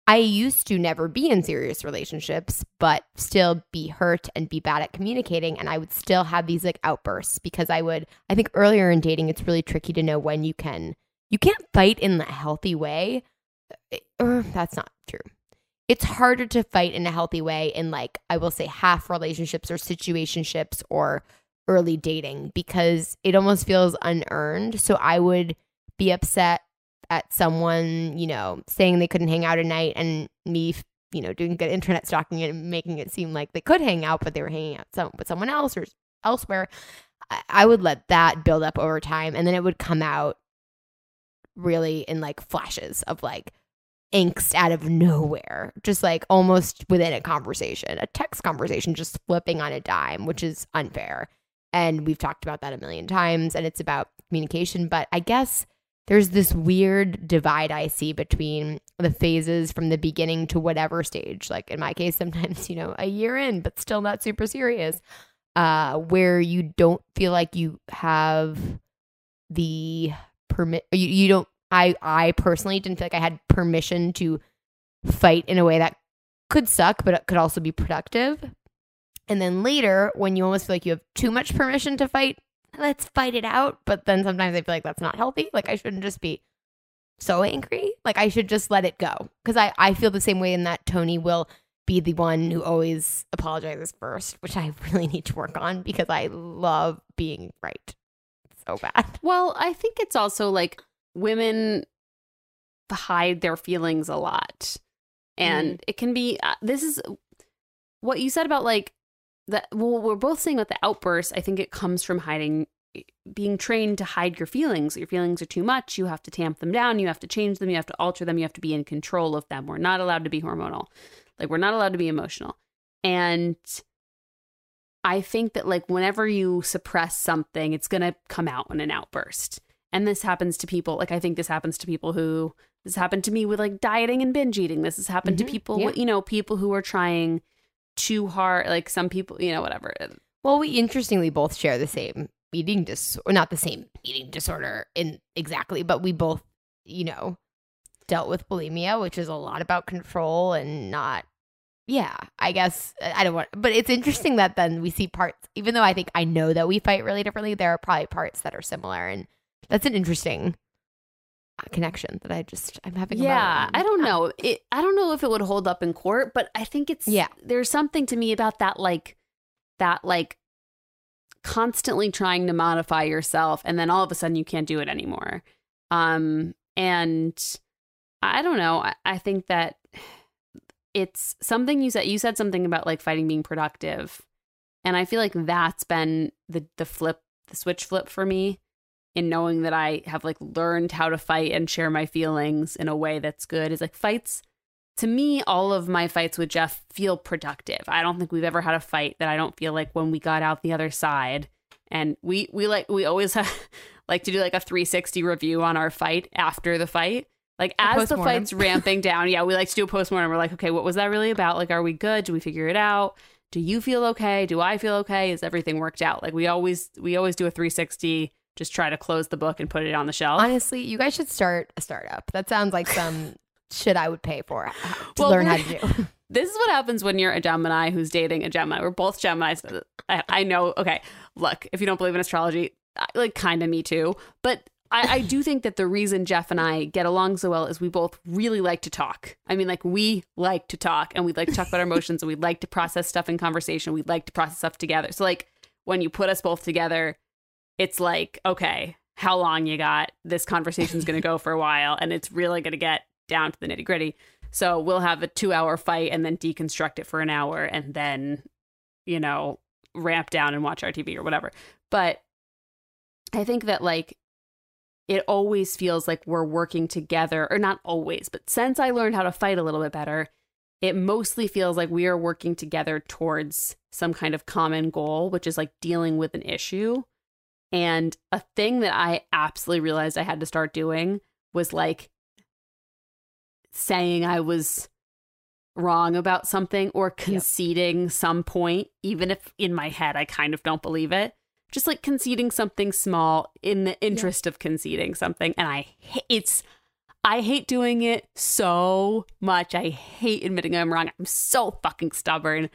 I used to never be in serious relationships, but still be hurt and be bad at communicating. And I would still have these like outbursts because I would, I think earlier in dating, it's really tricky to know when you can, you can't fight in a healthy way. Uh, or uh, that's not true. It's harder to fight in a healthy way in like, I will say half relationships or situationships or early dating because it almost feels unearned. So I would be upset at someone, you know, saying they couldn't hang out at night and me, you know, doing good internet stalking and making it seem like they could hang out, but they were hanging out some, with someone else or elsewhere. I, I would let that build up over time and then it would come out really in like flashes of like angst out of nowhere, just like almost within a conversation, a text conversation, just flipping on a dime, which is unfair. And we've talked about that a million times and it's about communication. But I guess there's this weird divide I see between the phases from the beginning to whatever stage. Like in my case, sometimes, you know, a year in, but still not super serious, uh, where you don't feel like you have the permit, you, you don't, I, I personally didn't feel like I had permission to fight in a way that could suck, but it could also be productive. And then later, when you almost feel like you have too much permission to fight, let's fight it out. But then sometimes I feel like that's not healthy. Like I shouldn't just be so angry. Like I should just let it go. Because I, I feel the same way in that Tony will be the one who always apologizes first, which I really need to work on because I love being right so bad. Well, I think it's also like women hide their feelings a lot. And mm. it can be, uh, this is what you said about like that well we're both saying about the outbursts i think it comes from hiding being trained to hide your feelings. Your feelings are too much. You have to tamp them down. You have to change them. You have to alter them. You have to be in control of them. We're not allowed to be hormonal. Like we're not allowed to be emotional. And i think that like whenever you suppress something it's going to come out in an outburst and this happens to people like i think this happens to people who this happened to me with like dieting and binge eating this has happened mm-hmm. to people yeah. you know people who are trying too hard. Like some people, you know, whatever. Well, we interestingly both share the same eating dis or not the same eating disorder in exactly, but we both, you know, dealt with bulimia, which is a lot about control and not yeah, I guess I don't want but it's interesting that then we see parts even though I think I know that we fight really differently, there are probably parts that are similar and that's an interesting connection that I just I'm having. Yeah, I don't know. It I don't know if it would hold up in court, but I think it's yeah. There's something to me about that like that like constantly trying to modify yourself and then all of a sudden you can't do it anymore. Um and I don't know. I, I think that it's something you said you said something about like fighting being productive. And I feel like that's been the the flip, the switch flip for me in knowing that I have like learned how to fight and share my feelings in a way that's good is like fights to me all of my fights with Jeff feel productive. I don't think we've ever had a fight that I don't feel like when we got out the other side and we we like we always have, like to do like a 360 review on our fight after the fight. Like A as the fight's ramping down, yeah, we like to do a postmortem. We're like, okay, what was that really about? Like, are we good? Do we figure it out? Do you feel okay? Do I feel okay? Is everything worked out? Like we always we always do a 360, just try to close the book and put it on the shelf. Honestly, you guys should start a startup. That sounds like some shit I would pay for uh, to Well, learn how to do. this is what happens when you're a Gemini who's dating a Gemini. We're both Geminis. I, I know. Okay, look, if you don't believe in astrology, I- like kind of me too. But I, I do think that the reason Jeff and I get along so well is we both really like to talk. I mean, like we like to talk and we like to talk about our emotions and we like to process stuff in conversation. We like to process stuff together. So like when you put us both together, it's like okay, how long you got? This conversation's going to go for a while, and it's really going to get down to the nitty gritty. So we'll have a two hour fight and then deconstruct it for an hour and then, you know, ramp down and watch our TV or whatever. But I think that like it always feels like we're working together, or not always, but since I learned how to fight a little bit better, it mostly feels like we are working together towards some kind of common goal, which is like dealing with an issue. And a thing that I absolutely realized I had to start doing was like saying I was wrong about something or conceding some point, even if in my head I kind of don't believe it. Just like conceding something small in the interest of conceding something. And I, it's, I hate doing it so much. I hate admitting I'm wrong. I'm so fucking stubborn.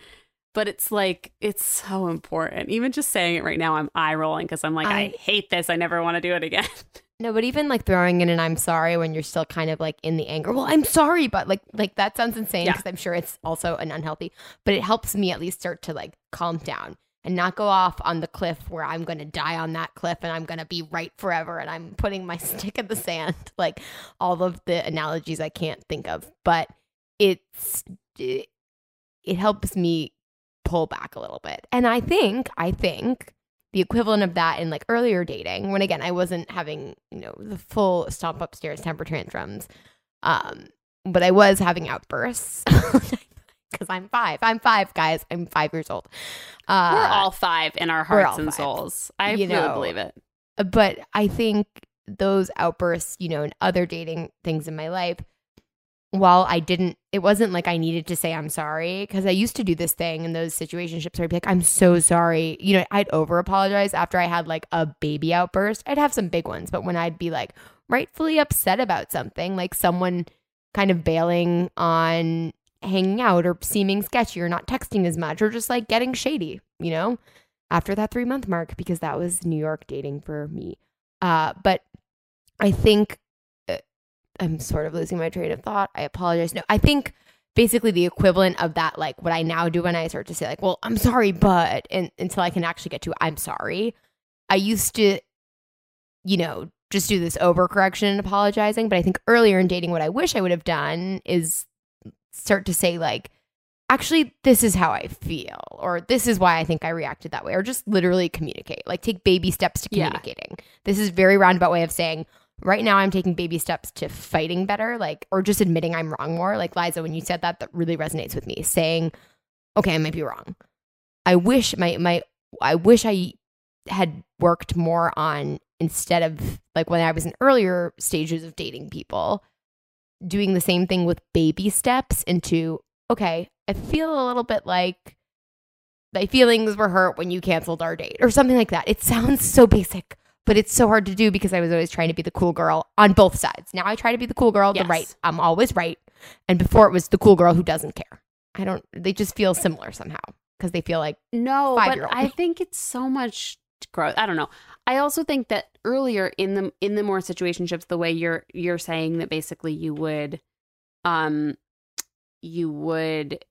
But it's like, it's so important. Even just saying it right now, I'm eye rolling because I'm like, I, I- hate this. I never want to do it again. No, but even like throwing in an "I'm sorry" when you're still kind of like in the anger. Well, I'm sorry, but like like that sounds insane Yeah. because I'm sure it's also an unhealthy. But it helps me at least start to like calm down and not go off on the cliff where I'm going to die on that cliff and I'm going to be right forever and I'm putting my stick in the sand. Like all of the analogies I can't think of, but it's it, it helps me pull back a little bit. And I think I think the equivalent of that in like earlier dating when again I wasn't having, you know, the full stomp upstairs temper tantrums. Um but I was having outbursts. Cuz I'm 5. I'm 5, guys. I'm 5 years old. Uh We're all five in our hearts and five. souls. I You really know, believe it. but I think those outbursts, you know, and other dating things in my life, while I didn't, it wasn't like I needed to say I'm sorry because I used to do this thing in those situationships where I'd be like, I'm so sorry. You know, I'd over apologize after I had like a baby outburst. I'd have some big ones, but when I'd be like rightfully upset about something, like someone kind of bailing on hanging out or seeming sketchy or not texting as much or just like getting shady, you know, after that three month mark because that was New York dating for me. Uh, but I think I'm sort of losing my train of thought. I apologize. No, I think basically the equivalent of that, like what I now do when I start to say, like, well, I'm sorry, but, and until I can actually get to, I'm sorry. I used to, you know, just do this overcorrection and apologizing. But I think earlier in dating, what I wish I would have done is start to say, like, actually, this is how I feel, or this is why I think I reacted that way, or just literally communicate, like take baby steps to Yeah. communicating. This is very roundabout way of saying, right now I'm taking baby steps to fighting better, like, or just admitting I'm wrong more. Like, Liza, when you said that, that really resonates with me, saying, okay, I might be wrong. I wish my, my, I wish I had worked more on instead of like when I was in earlier stages of dating people, doing the same thing with baby steps into, okay, I feel a little bit like my feelings were hurt when you canceled our date or something like that. It sounds so basic, but it's so hard to do because I was always trying to be the cool girl on both sides. Now I try to be the cool girl, Yes. the right. I'm always right. And before it was the cool girl who doesn't care. I don't, they just feel similar somehow because they feel like, No, but I think it's so much growth. I don't know. I also think that earlier in the in the more situationships, the way you're you're saying that basically you would, um, you would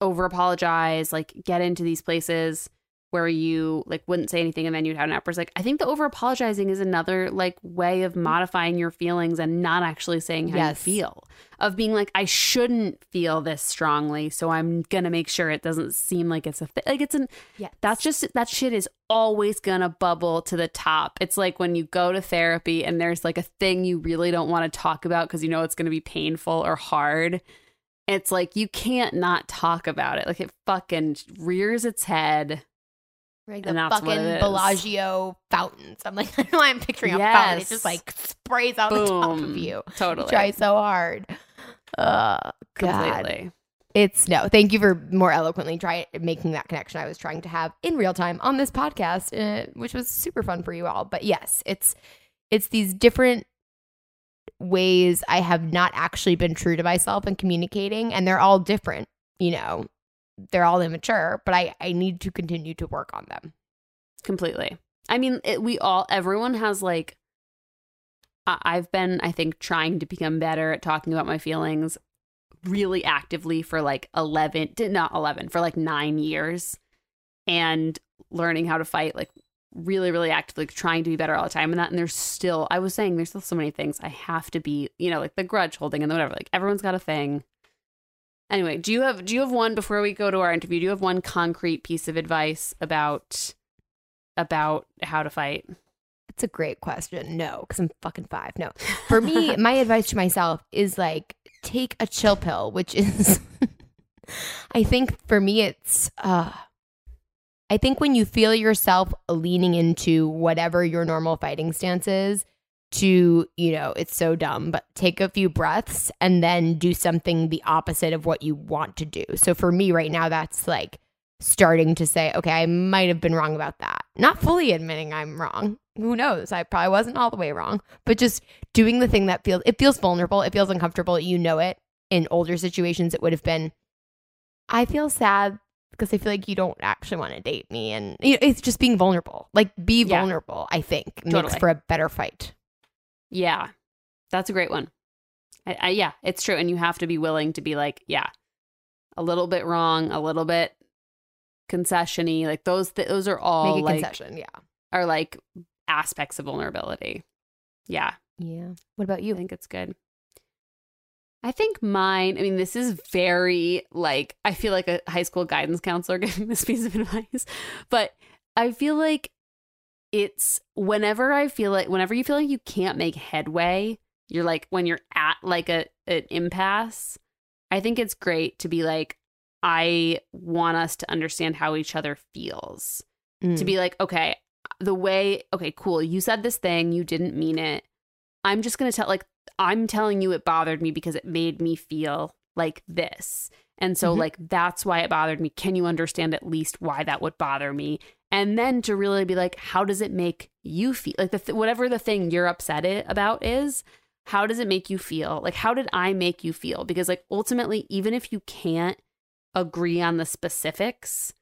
over apologize, like get into these places where you like wouldn't say anything and then you'd have an outburst. Like I think the over apologizing is another like way of modifying your feelings and not actually saying how Yes. you feel. Of being like, I shouldn't feel this strongly, so I'm gonna make sure it doesn't seem like it's a thing. Like it's an Yeah. that's just that shit is always gonna bubble to the top. It's like when you go to therapy and there's like a thing you really don't want to talk about because you know it's gonna be painful or hard. It's like you can't not talk about it. Like it fucking rears its head. Like And the fucking. Bellagio fountains. I'm like, I know I'm picturing a fountain. It just like sprays out the top of you. Totally. Try so hard. Uh, God. Completely. It's no. Thank you for more eloquently try making that connection I was trying to have in real time on this podcast, uh, which was super fun for you all. But yes, it's it's these different ways I have not actually been true to myself in communicating, and they're all different. You know, they're all immature, but I I need to continue to work on them. Completely. I mean, it, we all, everyone has like, I, I've been, I think, trying to become better at talking about my feelings really actively for like 11, di- not 11, for like nine years and learning how to fight like really, really actively, like, trying to be better all the time. And that, and there's still, I was saying, there's still so many things I have to be, you know, like the grudge holding and the whatever. Like everyone's got a thing. Anyway, do you have do you have one before we go to our interview? Do you have one concrete piece of advice about about how to fight? It's a great question. No, because I'm fucking five. No. For me, my advice to myself is like take a chill pill, which is I think for me it's uh I think when you feel yourself leaning into whatever your normal fighting stance is to, you know, it's so dumb, but take a few breaths and then do something the opposite of what you want to do. So for me right now that's like starting to say, okay, I might have been wrong about that. Not fully admitting I'm wrong. Who knows? I probably wasn't all the way wrong, but just doing the thing that feels it feels vulnerable, it feels uncomfortable, you know it. In older situations it would have been I feel sad because I feel like you don't actually want to date me and you know, it's just being vulnerable. Like be Yeah. vulnerable, I think, makes for a better fight. Yeah, that's a great one. I, I, yeah, it's true, and you have to be willing to be like, yeah, a little bit wrong, a little bit concessiony. Like those, th- those are all like concession, yeah. are like aspects of vulnerability. Yeah, Yeah. What about you? I think it's good. I think mine, I mean, this is very like, I feel like a high school guidance counselor giving this piece of advice, but I feel like it's whenever I feel like, whenever you feel like you can't make headway, you're like, when you're at like a, an impasse, I think it's great to be like, I want us to understand how each other feels to Mm. be like, okay, the way, okay, cool, you said this thing, you didn't mean it. I'm just going to tell, like, I'm telling you it bothered me because it made me feel like this. And so, Mhm. like, that's why it bothered me. Can you understand at least why that would bother me? And then to really be like, how does it make you feel? Like, the th- whatever the thing you're upset it about is, how does it make you feel? Like, how did I make you feel? Because, like, ultimately, even if you can't agree on the specifics,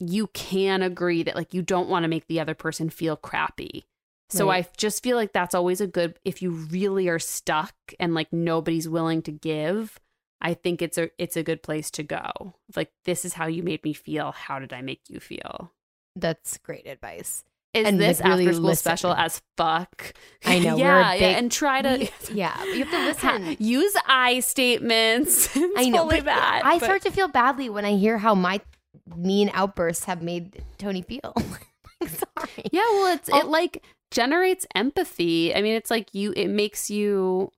you can agree that like you don't want to make the other person feel crappy. So Right. I just feel like that's always a good if you really are stuck and like nobody's willing to give, I think it's a it's a good place to go. Like this is how you made me feel. How did I make you feel? That's great advice. Is And, this like, really after school listen. special as fuck? I know, yeah, yeah, and try to yeah, you have to listen. use I statements. It's I know, but bad. I but- start to feel badly when I hear how my mean outbursts have made Tony feel. sorry. Yeah, well, it's it like generates empathy. I mean, it's like you it makes you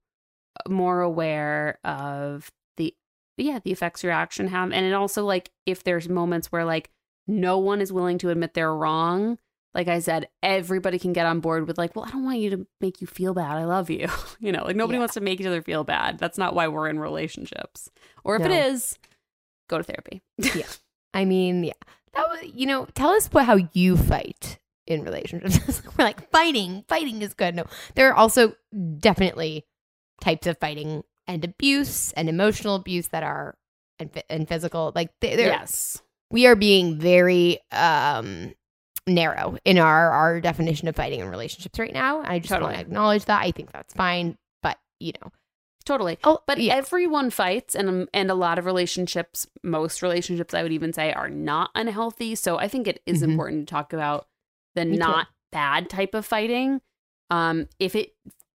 more aware of the yeah, the effects your action have and it also like if there's moments where like no one is willing to admit they're wrong, like I said, everybody can get on board with like, well, I don't want you to make you feel bad. I love you. you know, like nobody Yeah. wants to make each other feel bad. That's not why we're in relationships. Or if No. it is, go to therapy. Yeah. I mean, yeah. That was, you know, tell us what how you fight in relationships. We're like fighting, fighting is good. No, there are also definitely types of fighting and abuse and emotional abuse that are and, and physical. Like they, they're, yes. We are being very um narrow in our our definition of fighting in relationships right now. I just want to acknowledge that. I think that's fine, but you know, totally. Oh, But yeah. everyone fights, and um, and a lot of relationships, most relationships, I would even say, are not unhealthy. So I think it is Mhm. important to talk about the Me too. not bad type of fighting. Um, if it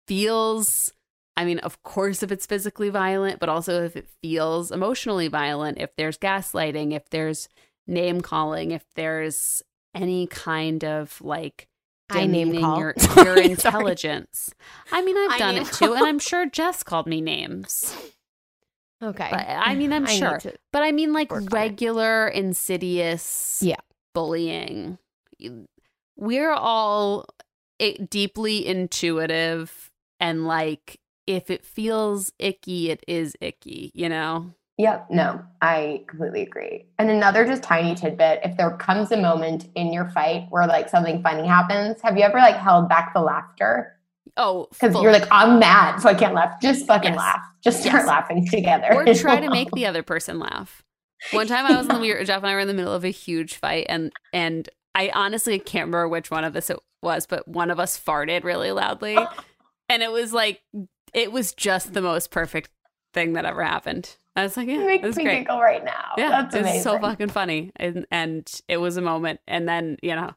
feels, I mean, of course, if it's physically violent, but also if it feels emotionally violent, if there's gaslighting, if there's name calling, if there's any kind of like I name call. your, your intelligence. I mean, I've I done it too, and. I'm sure Jess called me names. Okay. But I mean, I'm I sure. But I mean, like it. regular, insidious Yeah. bullying. We're all i- deeply intuitive, and like, if it feels icky, it is icky, you know? Yep, no, I completely agree. And another just tiny tidbit, if there comes a moment in your fight where like something funny happens, have you ever like held back the laughter? Oh, Because you're like, I'm mad, so I can't laugh. Just fucking Yes. laugh. Just start Yes. laughing together. or try to make the other person laugh. One time I was in the we were, Jeff and I were in the middle of a huge fight and and I honestly can't remember which one of us it was, but one of us farted really loudly. And it was like it was just the most perfect thing that ever happened. I was like, yeah, It it makes was me great. giggle right now. Yeah, That's it was amazing. so fucking funny. And and it was a moment. And then, you know,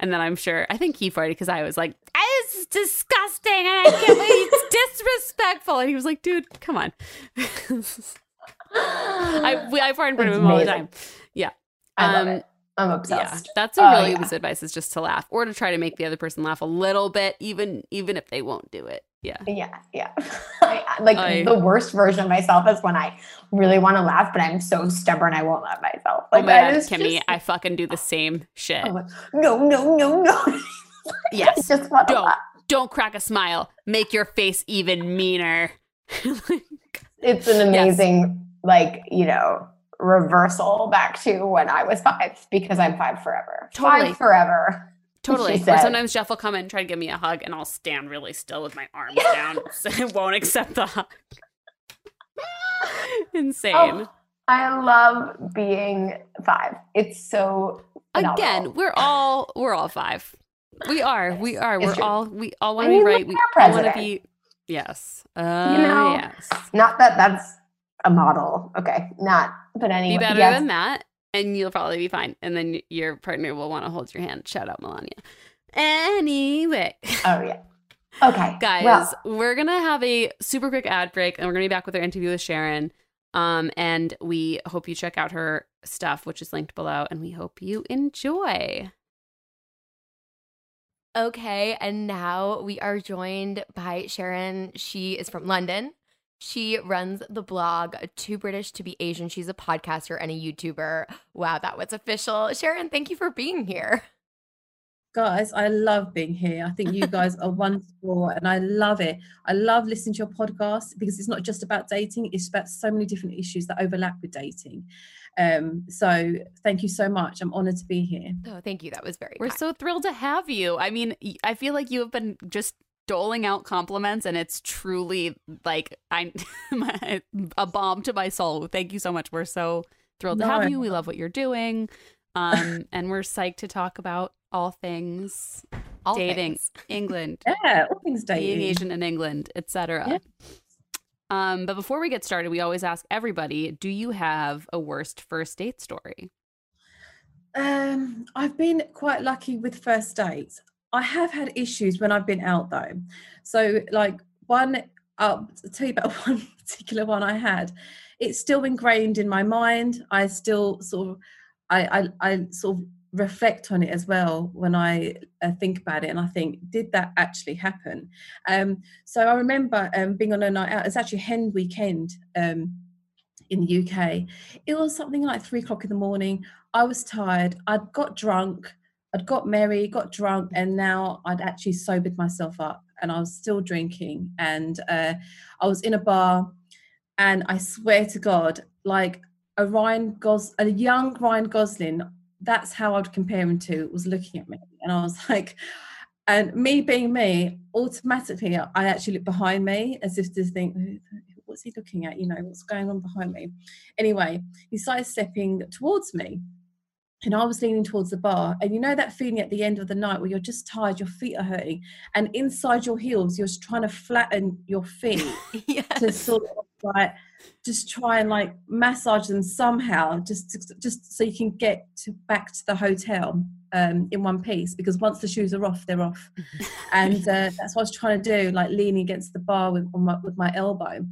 and then I'm sure I think he farted because I was like, this is disgusting and I can't believe it's disrespectful. And he was like, dude, come on. I we, I fart in front of It's him all the time. Yeah. I love um, I'm obsessed. Yeah, that's a Oh, really yeah. good advice is just to laugh or to try to make the other person laugh a little bit, even even if they won't do it. Yeah. Yeah, yeah. I, like I- the worst version of myself is when I really want to laugh, but I'm so stubborn I won't let myself. Oh Like my that god, Kimmy, just- I fucking do the same shit. Like, no, no, no, no. Yes. Just want Don't. Don't crack a smile. Make your face even meaner. It's an amazing, like you know, reversal back to when I was five because I'm five forever. Totally. Five forever. Totally. Or sometimes Jeff will come in and try to give me a hug, and I'll stand really still with my arms down. So I won't accept the hug. Insane. Oh, I love being five. It's so phenomenal. Again, we're all we're all five. We are. We are. It's We're true. all we all want I to be right. We all want to be yes. Uh, know, yes. not that that's a model. Okay, not. But anyway, Be better yes. than that, and you'll probably be fine. And then your partner will want to hold your hand. Shout out Melania. Anyway, Oh yeah. Okay, guys, Well, we're gonna have a super quick ad break, and we're gonna be back with our interview with Sharon. Um, and we hope you check out her stuff, which is linked below, and we hope you enjoy. Okay, and now we are joined by Sharon. She is from London. She runs the blog Too British to Be Asian. She's a podcaster and a YouTuber. Wow, that was official. Sharon, thank you for being here. Guys, I love being here. I think you guys are wonderful and I love it. I love listening to your podcast because it's not just about dating, it's about so many different issues that overlap with dating. Um, so thank you so much. I'm honored to be here. Oh, thank you. That was very We're kind. so thrilled to have you. I mean, I feel like you have been just doling out compliments, and it's truly like I a balm to my soul. Thank you so much. We're so thrilled to have No. you. We love what you're doing, um, and we're psyched to talk about all things All dating, things. England, Yeah, all things being dating. Asian in England, etc. Yeah. Um, but before we get started, we always ask everybody: Do you have a worst first date story? Um, I've been quite lucky with first dates. I have had issues when I've been out though. So like one I'll tell you about one particular one I had. It's still ingrained in my mind. I still sort of I I, I sort of reflect on it as well when I uh, think about it and I think did that actually happen um so I remember um being on a night out it's actually hen weekend um in the UK it was something like three o'clock in the morning I was tired. I'd got drunk. I'd got merry, got drunk, and now I'd actually sobered myself up and I was still drinking. And uh, I was in a bar, and I swear to God, like a Ryan Gos, a young Ryan Gosling, that's how I'd compare him to, was looking at me. And I was like, and me being me, automatically I actually looked behind me as if to think, what's he looking at? You know, what's going on behind me? Anyway, he started stepping towards me and I was leaning towards the bar. And you know that feeling at the end of the night where you're just tired, your feet are hurting, and inside your heels, you're just trying to flatten your feet yes. to sort of like just try and like massage them somehow, just to, just so you can get to, back to the hotel um, in one piece. Because once the shoes are off, they're off, and uh, that's what I was trying to do, like leaning against the bar with my, with my elbow.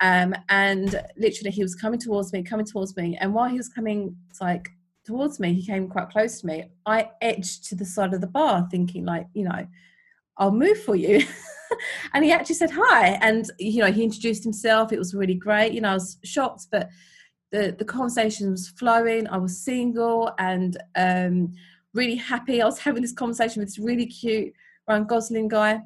Um, and literally, he was coming towards me, coming towards me, and while he was coming, it's like towards me, he came quite close to me. I edged to the side of the bar, thinking like, you know, I'll move for you. and he actually said hi, and you know, he introduced himself. It was really great. You know, I was shocked, but the the conversation was flowing. I was single and um, really happy. I was having this conversation with this really cute Ryan Gosling guy.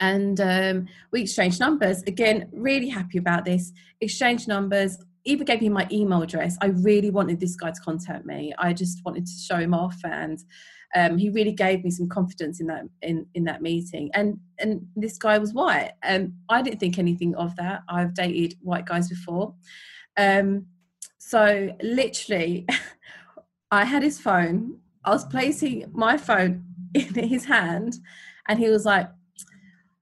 And um, we exchanged numbers. Again, really happy about this. Exchange numbers even gave me my email address. I really wanted this guy to contact me. I just wanted to show him off, and um, he really gave me some confidence in that in in that meeting. And and this guy was white. Um, I didn't think anything of that. I've dated white guys before, um, so literally, I had his phone. I was placing my phone in his hand, and he was like,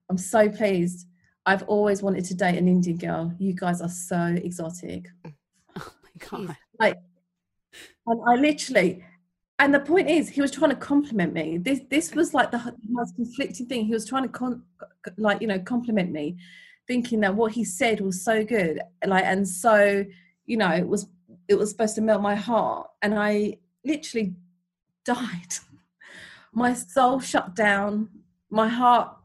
"I'm so pleased." I've always wanted to date an Indian girl. You guys are so exotic. Oh my god! Like, and I literally, and the point is, he was trying to compliment me. This this was like the most conflicting thing. He was trying to con, like you know compliment me, thinking that what he said was so good, like and so you know it was it was supposed to melt my heart, and I literally died. My soul shut down. My heart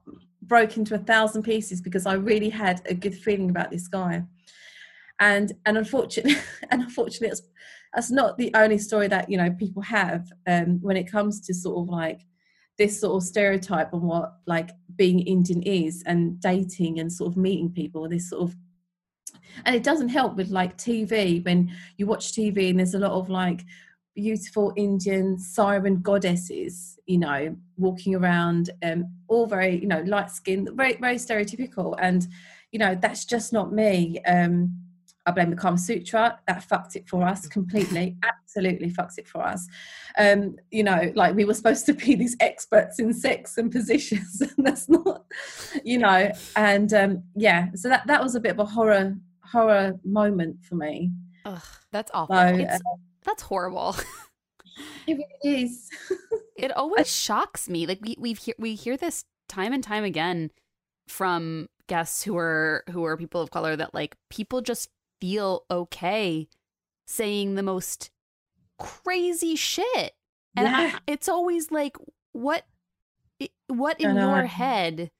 broke into a thousand pieces because I really had a good feeling about this guy. And and unfortunately, and unfortunately, it's, that's not the only story that you know people have um, when it comes to sort of like this sort of stereotype on what like being Indian is and dating and sort of meeting people. This sort of and it doesn't help with like TV when you watch TV and there's a lot of like beautiful Indian siren goddesses, you know, walking around, um, all very, you know, light skinned, very, very stereotypical. And, you know, that's just not me. Um, I blame the Kama Sutra. That fucked it for us completely. Absolutely fucks it for us. Um, you know, like we were supposed to be these experts in sex and positions, and that's not, you know. And um, yeah, so that that was a bit of a horror horror moment for me. Ugh, that's awful. So, uh, that's horrible. It really is. it always shocks me. Like we we hear we hear this time and time again from guests who are who are people of color that like people just feel okay saying the most crazy shit. And yeah. I, it's always like what what in your head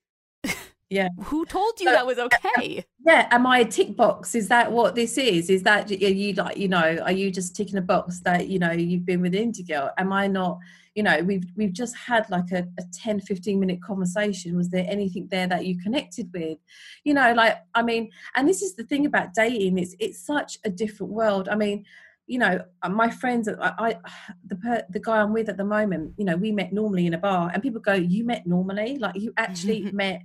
yeah. Who told you that was uh, okay? yeah am i a tick box? Is that what this is? Is that are you like you know are you just ticking a box that you know you've been with indigo am i not you know we've we've just had like a, a 10 15 minute conversation. Was there anything there that you connected with? You know like i mean and this is the thing about dating. It's it's such a different world. I mean you know, uh, my friends, I, I the the guy I'm with at the moment, you know, we met normally in a bar, and people go, "You met normally? Like you actually met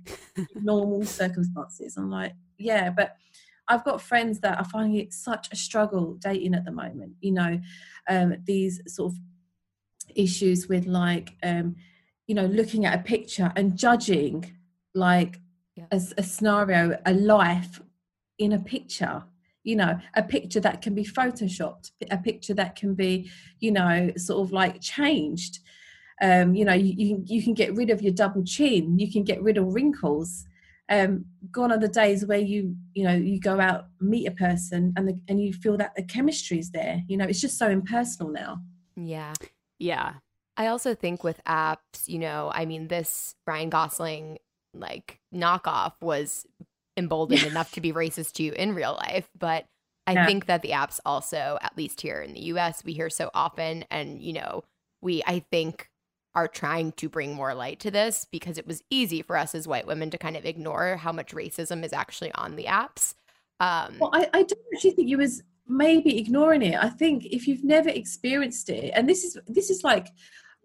normal circumstances?" I'm like, "Yeah," but I've got friends that are finding it such a struggle dating at the moment. You know, um, these sort of issues with like, um, you know, looking at a picture and judging like yeah. a, a scenario, a life in a picture you know a picture that can be photoshopped a picture that can be you know sort of like changed. Um, you know you, you, you can get rid of your double chin you can get rid of wrinkles. Um, gone are the days where you you know you go out meet a person and the, and you feel that the chemistry is there. You know it's just so impersonal now. Yeah. Yeah. I also think with apps you know i mean this ryan gosling like knockoff was emboldened enough to be racist to you in real life. But I yeah. think that the apps also, at least here in the US, we hear so often. And, you know, we, I think, are trying to bring more light to this because it was easy for us as white women to kind of ignore how much racism is actually on the apps. Um, well, I, I don't actually think you was maybe ignoring it. I think if you've never experienced it, and this is this is like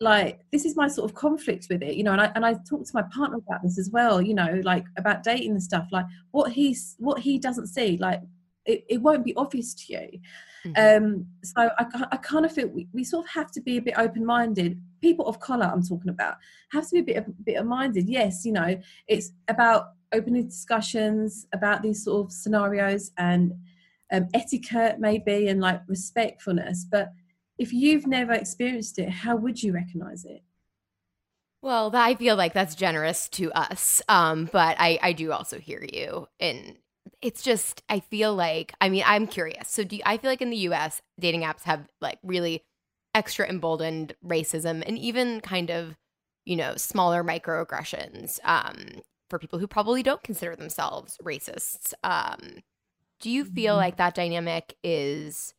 like this is my sort of conflict with it you know and i and i talk to my partner about this as well you know like about dating and stuff like what he's what he doesn't see like it, it won't be obvious to you. Mm-hmm. Um, so I, I kind of feel we, we sort of have to be a bit open minded. People of color, I'm talking about, have to be a bit a bit of minded. Yes, you know, it's about opening discussions about these sort of scenarios and um, etiquette, maybe, and like respectfulness. But if you've never experienced it, how would you recognize it? Well, I feel like that's generous to us. Um, but I, I do also hear you. And it's just, I feel like, I mean, I'm curious. So do you, I feel like in the US, dating apps have like really extra emboldened racism and even kind of, you know, smaller microaggressions um, for people who probably don't consider themselves racists. Um, do you feel mm-hmm. like that dynamic is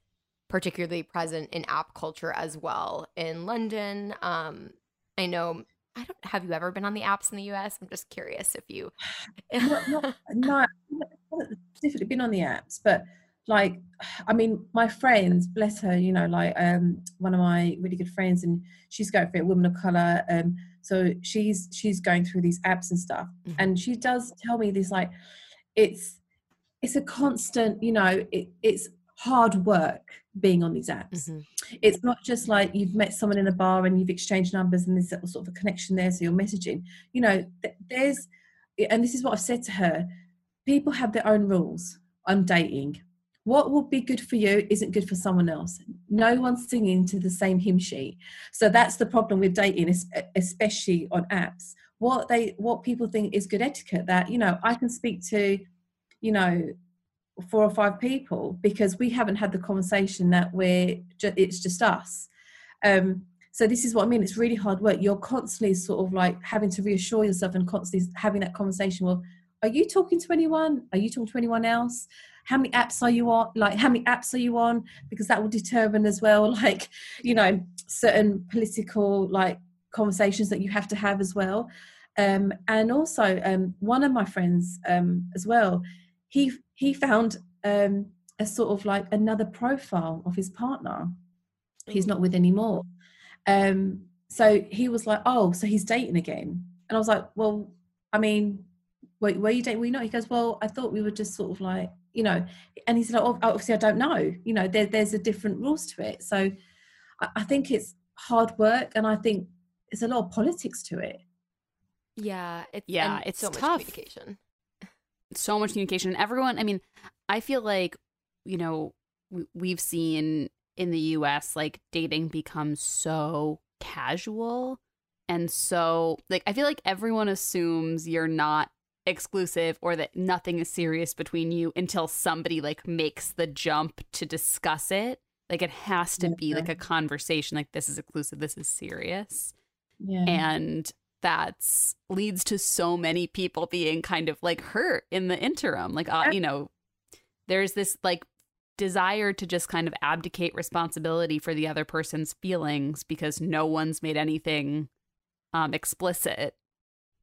particularly present in app culture as well in London? Um, I know I don't have you ever been on the apps in the US? I'm just curious if you not, not, no, definitely been on the apps, but like I mean, my friends, bless her, you know, like um one of my really good friends and she's going for a woman of colour. Um so she's she's going through these apps and stuff. Mm-hmm. And she does tell me this like it's it's a constant, you know, it, it's hard work being on these apps. Mm-hmm. It's not just like you've met someone in a bar and you've exchanged numbers and there's sort of a connection there, so you're messaging. You know, there's, and this is what I've said to her people have their own rules on dating. What will be good for you isn't good for someone else. No one's singing to the same hymn sheet. So that's the problem with dating, especially on apps. What they, what people think is good etiquette. That you know, I can speak to, you know, four or five people because we haven't had the conversation that we're ju- it's just us. Um, so this is what i mean it's really hard work. You're constantly sort of like having to reassure yourself and constantly having that conversation well are you talking to anyone? Are you talking to anyone else? How many apps are you on? Like how many apps are you on? Because that will determine as well like you know certain political like conversations that you have to have as well. Um, and also um, one of my friends um, as well he he found um, a sort of like another profile of his partner. He's not with anymore. Um, so he was like oh so he's dating again? And i was like well i mean wait were you dating were you not? He goes well i thought we were just sort of like you know and he said oh, obviously i don't know. You know there, there's a different rules to it. So I, I think it's hard work and i think there's a lot of politics to it. Yeah it's yeah it's so tough. much communication so much communication. And everyone i mean i feel like you know we've seen in the us like dating becomes so casual and so like i feel like everyone assumes you're not exclusive or that nothing is serious between you until somebody like makes the jump to discuss it. Like it has to be like a conversation like this is exclusive this is serious. Yeah. and that's leads to so many people being kind of like hurt in the interim like uh, you know there's this like desire to just kind of abdicate responsibility for the other person's feelings because no one's made anything um explicit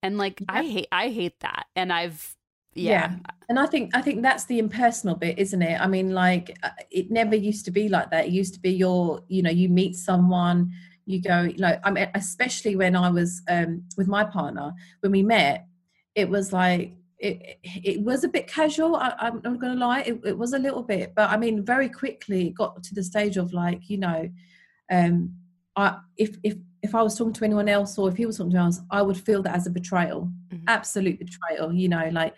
and like yeah. i hate i hate that and i've yeah. yeah. and i think i think that's the impersonal bit isn't it i mean like uh, it never used to be like that it used to be your you know you meet someone you go like i mean especially when i was um, with my partner when we met it was like it, it was a bit casual I, am not gonna lie it, it, was a little bit but i mean very quickly it got to the stage of like you know um i if if if i was talking to anyone else or if he was talking to else i would feel that as a betrayal mm-hmm. absolute betrayal you know like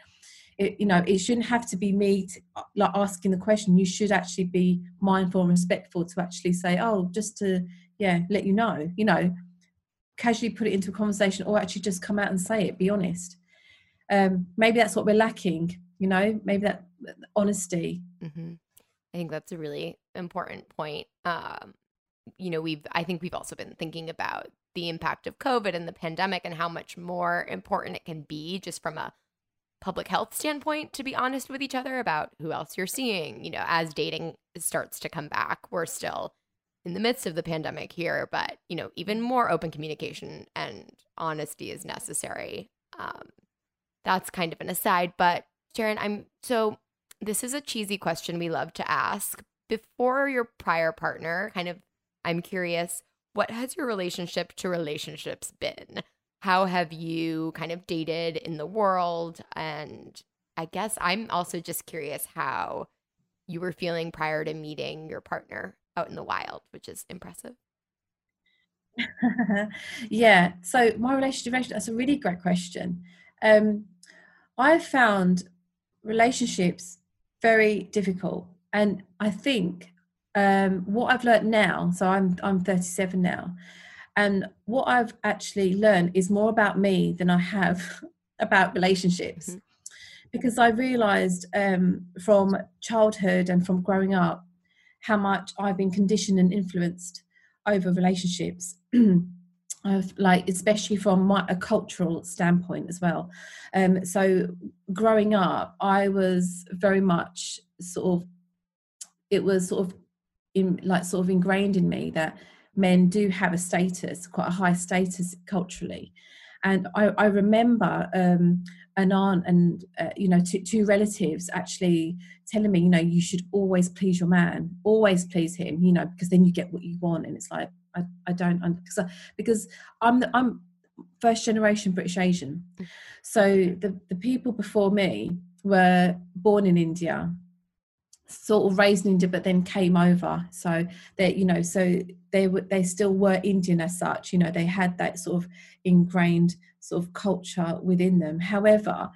it, you know it shouldn't have to be me to, like asking the question you should actually be mindful and respectful to actually say oh just to yeah let you know you know casually put it into a conversation or actually just come out and say it be honest. Um maybe that's what we're lacking you know maybe that honesty. Mm-hmm. i think that's a really important point um you know we've i think we've also been thinking about the impact of covid and the pandemic and how much more important it can be just from a public health standpoint to be honest with each other about who else you're seeing. You know as dating starts to come back we're still in the midst of the pandemic here, but you know, even more open communication and honesty is necessary. Um, that's kind of an aside, but Sharon, I'm so this is a cheesy question we love to ask. Before your prior partner, kind of, I'm curious, what has your relationship to relationships been? How have you kind of dated in the world? And I guess I'm also just curious how you were feeling prior to meeting your partner out in the wild, which is impressive. yeah. So my relationship, that's a really great question. Um, I've found relationships very difficult, and I think um, what I've learned now. So I'm I'm 37 now, and what I've actually learned is more about me than I have about relationships. Mm-hmm. Because I realized um, from childhood and from growing up how much I've been conditioned and influenced over relationships. Of like especially from my, a cultural standpoint as well um so growing up i was very much sort of it was sort of in like sort of ingrained in me that men do have a status quite a high status culturally and i, I remember um an aunt and uh, you know two, two relatives actually telling me you know you should always please your man always please him you know because then you get what you want and it's like i, I don't because I, because i'm the, i'm first generation british asian so the the people before me were born in india sort of raised in India, but then came over. So they, you know, so they were they still were Indian as such. You know, they had that sort of ingrained sort of culture within them. However,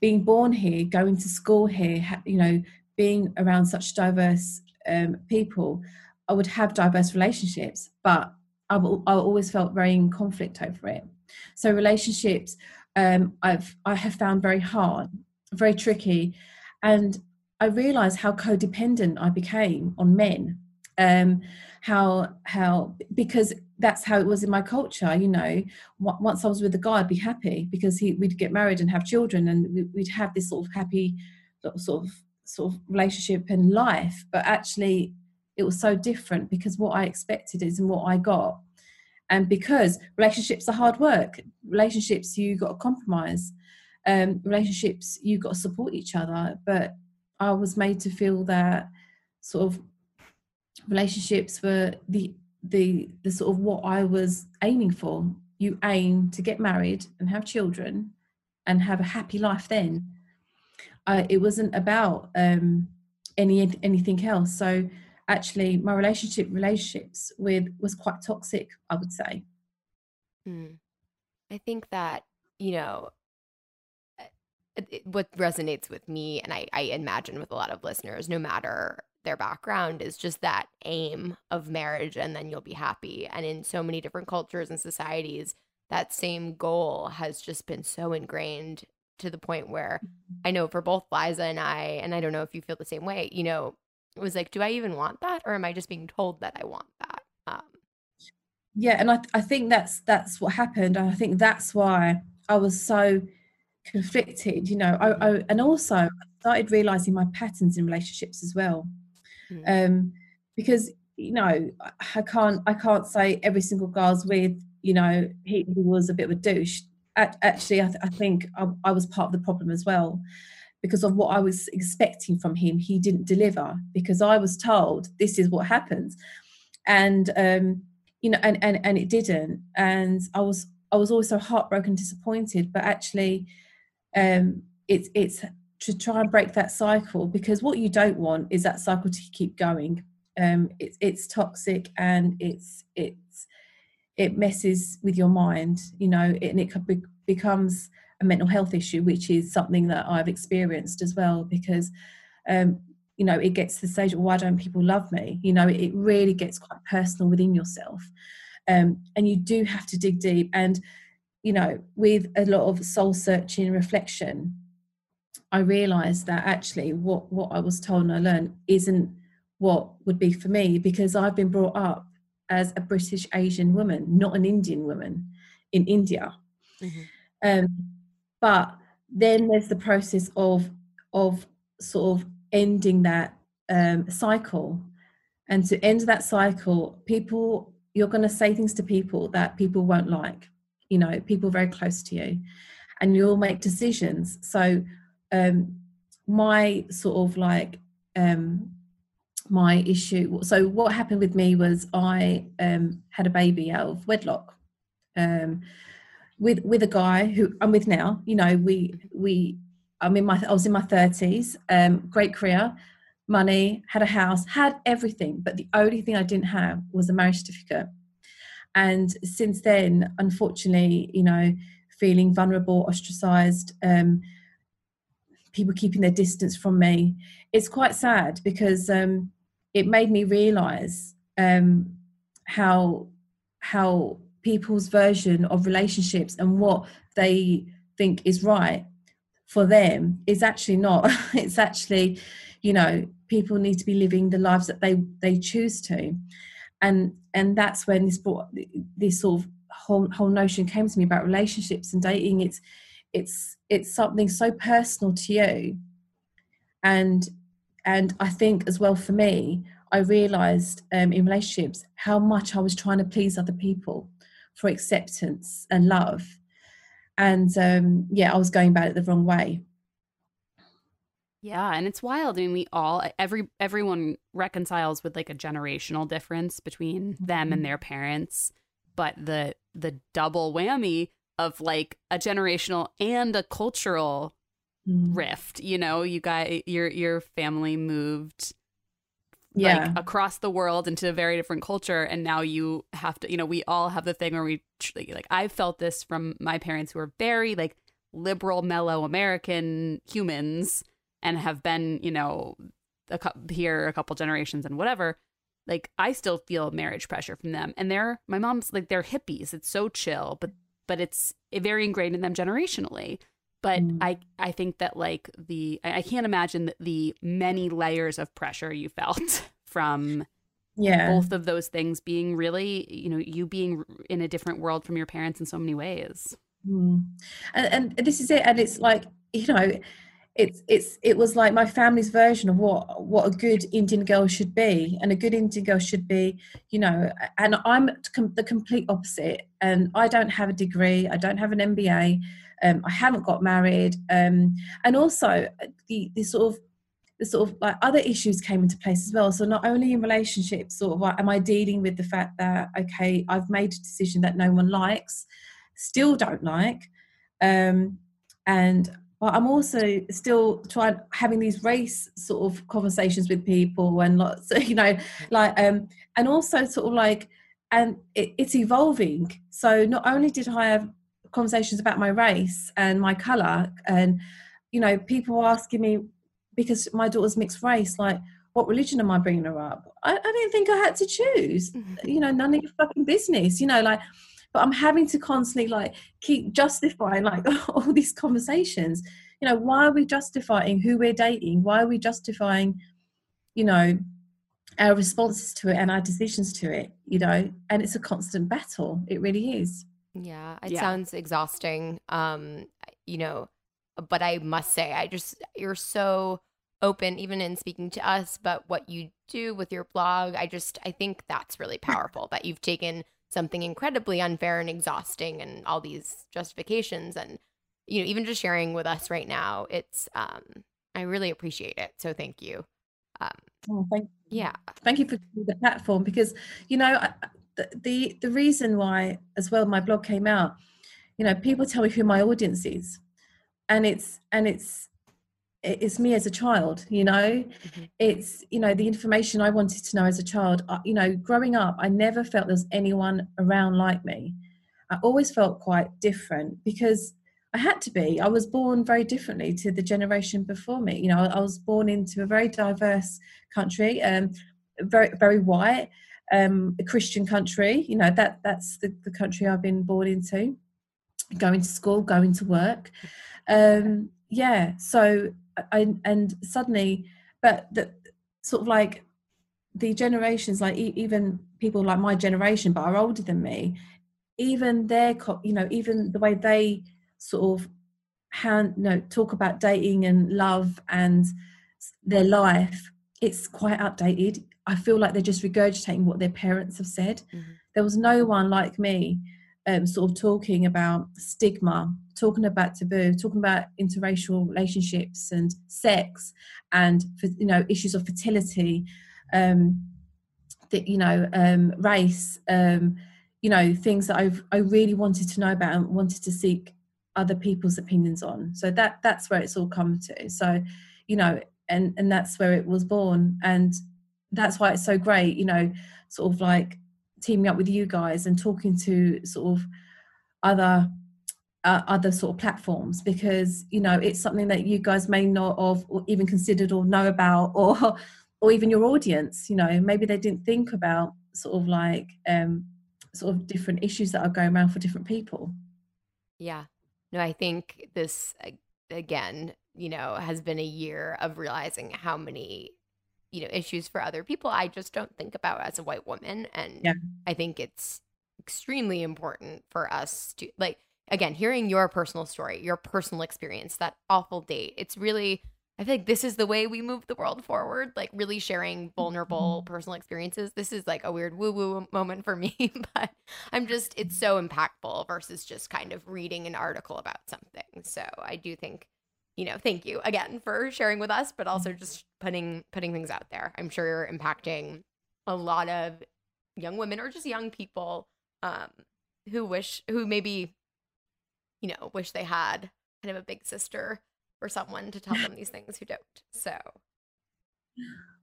being born here, going to school here, you know, being around such diverse um, people, I would have diverse relationships, but I, I always felt very in conflict over it. So relationships, um, I've I have found very hard, very tricky, and I realized how codependent I became on men. Um, how how because that's how it was in my culture. You know, once I was with the guy, I'd be happy because he we'd get married and have children, and we'd have this sort of happy sort of sort of relationship and life. But actually, it was so different because what I expected is and what I got. And because relationships are hard work, relationships you got to compromise, um, relationships you got to support each other. But I was made to feel that sort of relationships were the the the sort of what I was aiming for. You aim to get married and have children and have a happy life then. Uh, it wasn't about um, any anything else. So actually, my relationship relationships with was quite toxic. I would say. Mm. I think that you know what resonates with me and I, I imagine with a lot of listeners no matter their background is just that aim of marriage and then you'll be happy. And in so many different cultures and societies that same goal has just been so ingrained to the point where i know for both liza and i and i don't know if you feel the same way you know it was like do i even want that or am i just being told that i want that? Um, yeah and I, I think that's that's what happened i think that's why i was so conflicted you know I, I, and also I started realizing my patterns in relationships as well mm. um because you know i can't i can't say every single girl's with you know he, he was a bit of a douche. Actually i, th- I think I, I was part of the problem as well because of what i was expecting from him he didn't deliver because i was told this is what happens. And um you know and and, and it didn't. And i was i was also heartbroken disappointed but actually um, it's it's to try and break that cycle because what you don't want is that cycle to keep going. Um, it's toxic and it's it's it messes with your mind, you know, and it becomes a mental health issue, which is something that I've experienced as well because. Um, you know, it gets to the stage of why don't people love me? You know, it, it really gets quite personal within yourself. Um, and you do have to dig deep. And you know, with a lot of soul searching reflection, I realized that actually what, what I was told and I learned isn't what would be for me because I've been brought up as a British Asian woman, not an Indian woman in India. Mm-hmm. Um, but then there's the process of of sort of ending that um, cycle, and to end that cycle, people you're going to say things to people that people won't like you know people very close to you and you'll make decisions so um my sort of like um my issue so what happened with me was i um had a baby out of wedlock um with with a guy who i'm with now you know we we i'm in my i was in my 30s um great career money, had a house, had everything, but the only thing I didn't have was a marriage certificate. And since then, unfortunately, you know, feeling vulnerable, ostracized, um, people keeping their distance from me, it's quite sad because um, it made me realize um, how how people's version of relationships and what they think is right for them is actually not. it's actually, you know, people need to be living the lives that they they choose to, and and that's when this brought this sort of whole whole notion came to me about relationships and dating. It's it's it's something so personal to you, and and I think as well for me, I realized um, in relationships how much I was trying to please other people for acceptance and love and um, yeah, I was going about it the wrong way. Yeah, and it's wild. I mean, we all every everyone reconciles with like a generational difference between them and mm-hmm. their parents, but the the double whammy of like a generational and a cultural mm. rift. You know, you got your your family moved yeah. like across the world into a very different culture and now you have to you know we all have the thing where we like i felt this from my parents who are very like liberal mellow american humans and have been you know a, here a couple generations and whatever like i still feel marriage pressure from them and they're my mom's like they're hippies it's so chill but but it's very ingrained in them generationally but mm. i i think that like the i can't imagine the many layers of pressure you felt from yeah both of those things being really you know you being in a different world from your parents in so many ways mm. and, and this is it and it's like you know it's it's it was like my family's version of what what a good indian girl should be. And a good indian girl should be you know and i'm the complete opposite. And i don't have a degree. I don't have an mba um, I haven't got married, um, and also the the sort of the sort of like other issues came into place as well. So not only in relationships, sort of like, am I dealing with the fact that okay, I've made a decision that no one likes, still don't like, um, and but I'm also still trying having these race sort of conversations with people and lots, you know, like um, and also sort of like and it, it's evolving. So not only did I have conversations about my race and my color and you know people asking me because my daughter's mixed race like what religion am i bringing her up i, I didn't think i had to choose mm-hmm. you know none of your fucking business you know like but i'm having to constantly like keep justifying like all these conversations you know why are we justifying who we're dating why are we justifying you know our responses to it and our decisions to it you know and it's a constant battle it really is yeah, it yeah. sounds exhausting. Um, you know, but I must say, I just you're so open, even in speaking to us, but what you do with your blog, I just I think that's really powerful that you've taken something incredibly unfair and exhausting and all these justifications. And you know even just sharing with us right now it's um i really appreciate it. So thank you. Um oh, thank you. yeah. Thank you for the platform because you know the, the reason why as well my blog came out you know people tell me who my audience is. And it's and it's it's me as a child you know mm-hmm. it's you know the information i wanted to know as a child you know growing up i never felt there's anyone around like me i always felt quite different because i had to be i was born very differently to the generation before me you know i was born into a very diverse country um very very white um, a Christian country. You know that that's the, the country I've been born into. Going to school, going to work. Um, yeah. So I and suddenly, but the sort of like the generations, like even people like my generation, but are older than me, even their, you know, even the way they sort of hand, you know, talk about dating and love and their life, it's quite outdated. I feel like they're just regurgitating what their parents have said. Mm-hmm. There was no one like me um, sort of talking about stigma, talking about taboo, talking about interracial relationships and sex, and you know issues of fertility, um, the, you know um, race, um, you know things that I I really wanted to know about and wanted to seek other people's opinions on. So that that's where it's all come to. So you know and and that's where it was born and that's why it's so great you know sort of like teaming up with you guys and talking to sort of other uh, other sort of platforms because you know it's something that you guys may not have or even considered or know about or or even your audience you know maybe they didn't think about sort of like um sort of different issues that are going around for different people. Yeah. No i think this again you know has been a year of realizing how many you know issues for other people i just don't think about as a white woman and yeah. i think it's extremely important for us to like again, hearing your personal story, your personal experience, that awful date, it's really, I feel like this is the way we move the world forward, like really sharing vulnerable mm-hmm. personal experiences. This is like a weird woo woo moment for me, but I'm just, it's so impactful versus just kind of reading an article about something. So I do think, you know, thank you again for sharing with us, but also mm-hmm. just putting, putting things out there. I'm sure you're impacting a lot of young women or just young people um, who wish, who maybe you know, wish they had kind of a big sister or someone to tell them these things who don't. So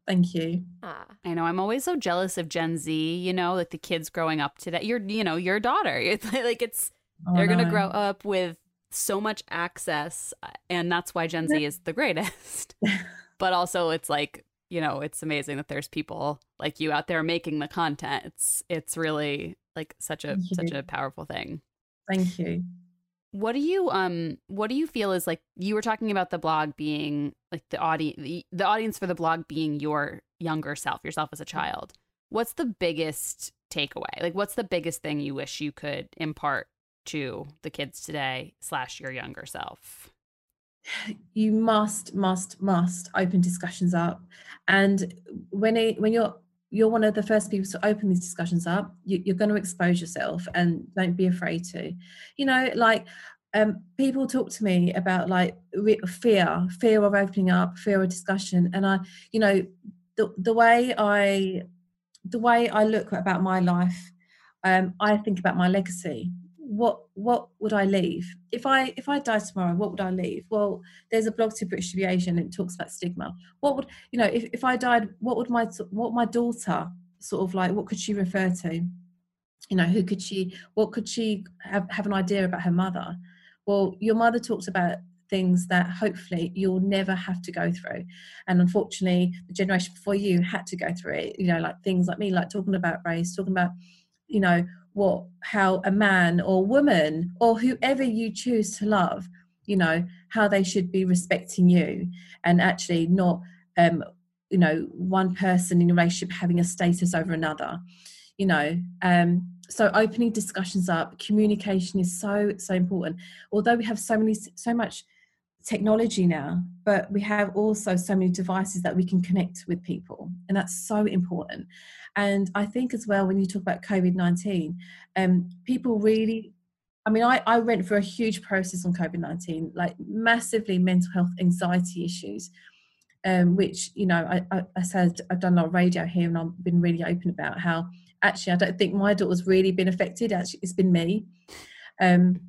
Thank you. Uh, I know I'm always so jealous of Gen Z, you know, like the kids growing up today. You're, you know, your daughter. It's like it's oh, they're no. going to grow up with so much access uh, and that's why Gen Z is the greatest. but also it's like, you know, it's amazing that there's people like you out there making the content. It's it's really like such a such a powerful thing. Thank you. What do you um what do you feel is like you were talking about the blog being like the audience the, the audience for the blog being your younger self, yourself as a child. What's the biggest takeaway? Like what's the biggest thing you wish you could impart to the kids today slash your younger self? You must, must, must open discussions up. And when it when you're you're one of the first people to open these discussions up you, are going to expose yourself and don't be afraid to you know like um, people talk to me about like fear fear of opening up fear of discussion and i you know the, the way i the way i look about my life um, i think about my legacy what what would I leave if I if I die tomorrow? What would I leave? Well, there's a blog Too British to Be Asian and it talks about stigma. What would you know if, if I died? What would my what my daughter sort of like? What could she refer to? You know, who could she? What could she have have an idea about her mother? Well, your mother talks about things that hopefully you'll never have to go through. And unfortunately, the generation before you had to go through it. You know, like things like me, like talking about race, talking about, you know, what how a man or woman or whoever you choose to love you know how they should be respecting you and actually not um you know one person in a relationship having a status over another you know. Um so opening discussions up communication is so so important. Although we have so many so much technology now, but we have also so many devices that we can connect with people, and that's so important. And I think as well, when you talk about COVID 19, um, people really I mean, I, I went through a huge process on COVID 19, like massively mental health anxiety issues, um, which, you know, I, I, I, said I've done a lot of radio here and I've been really open about how actually I don't think my daughter's really been affected. Actually, it's been me. Um,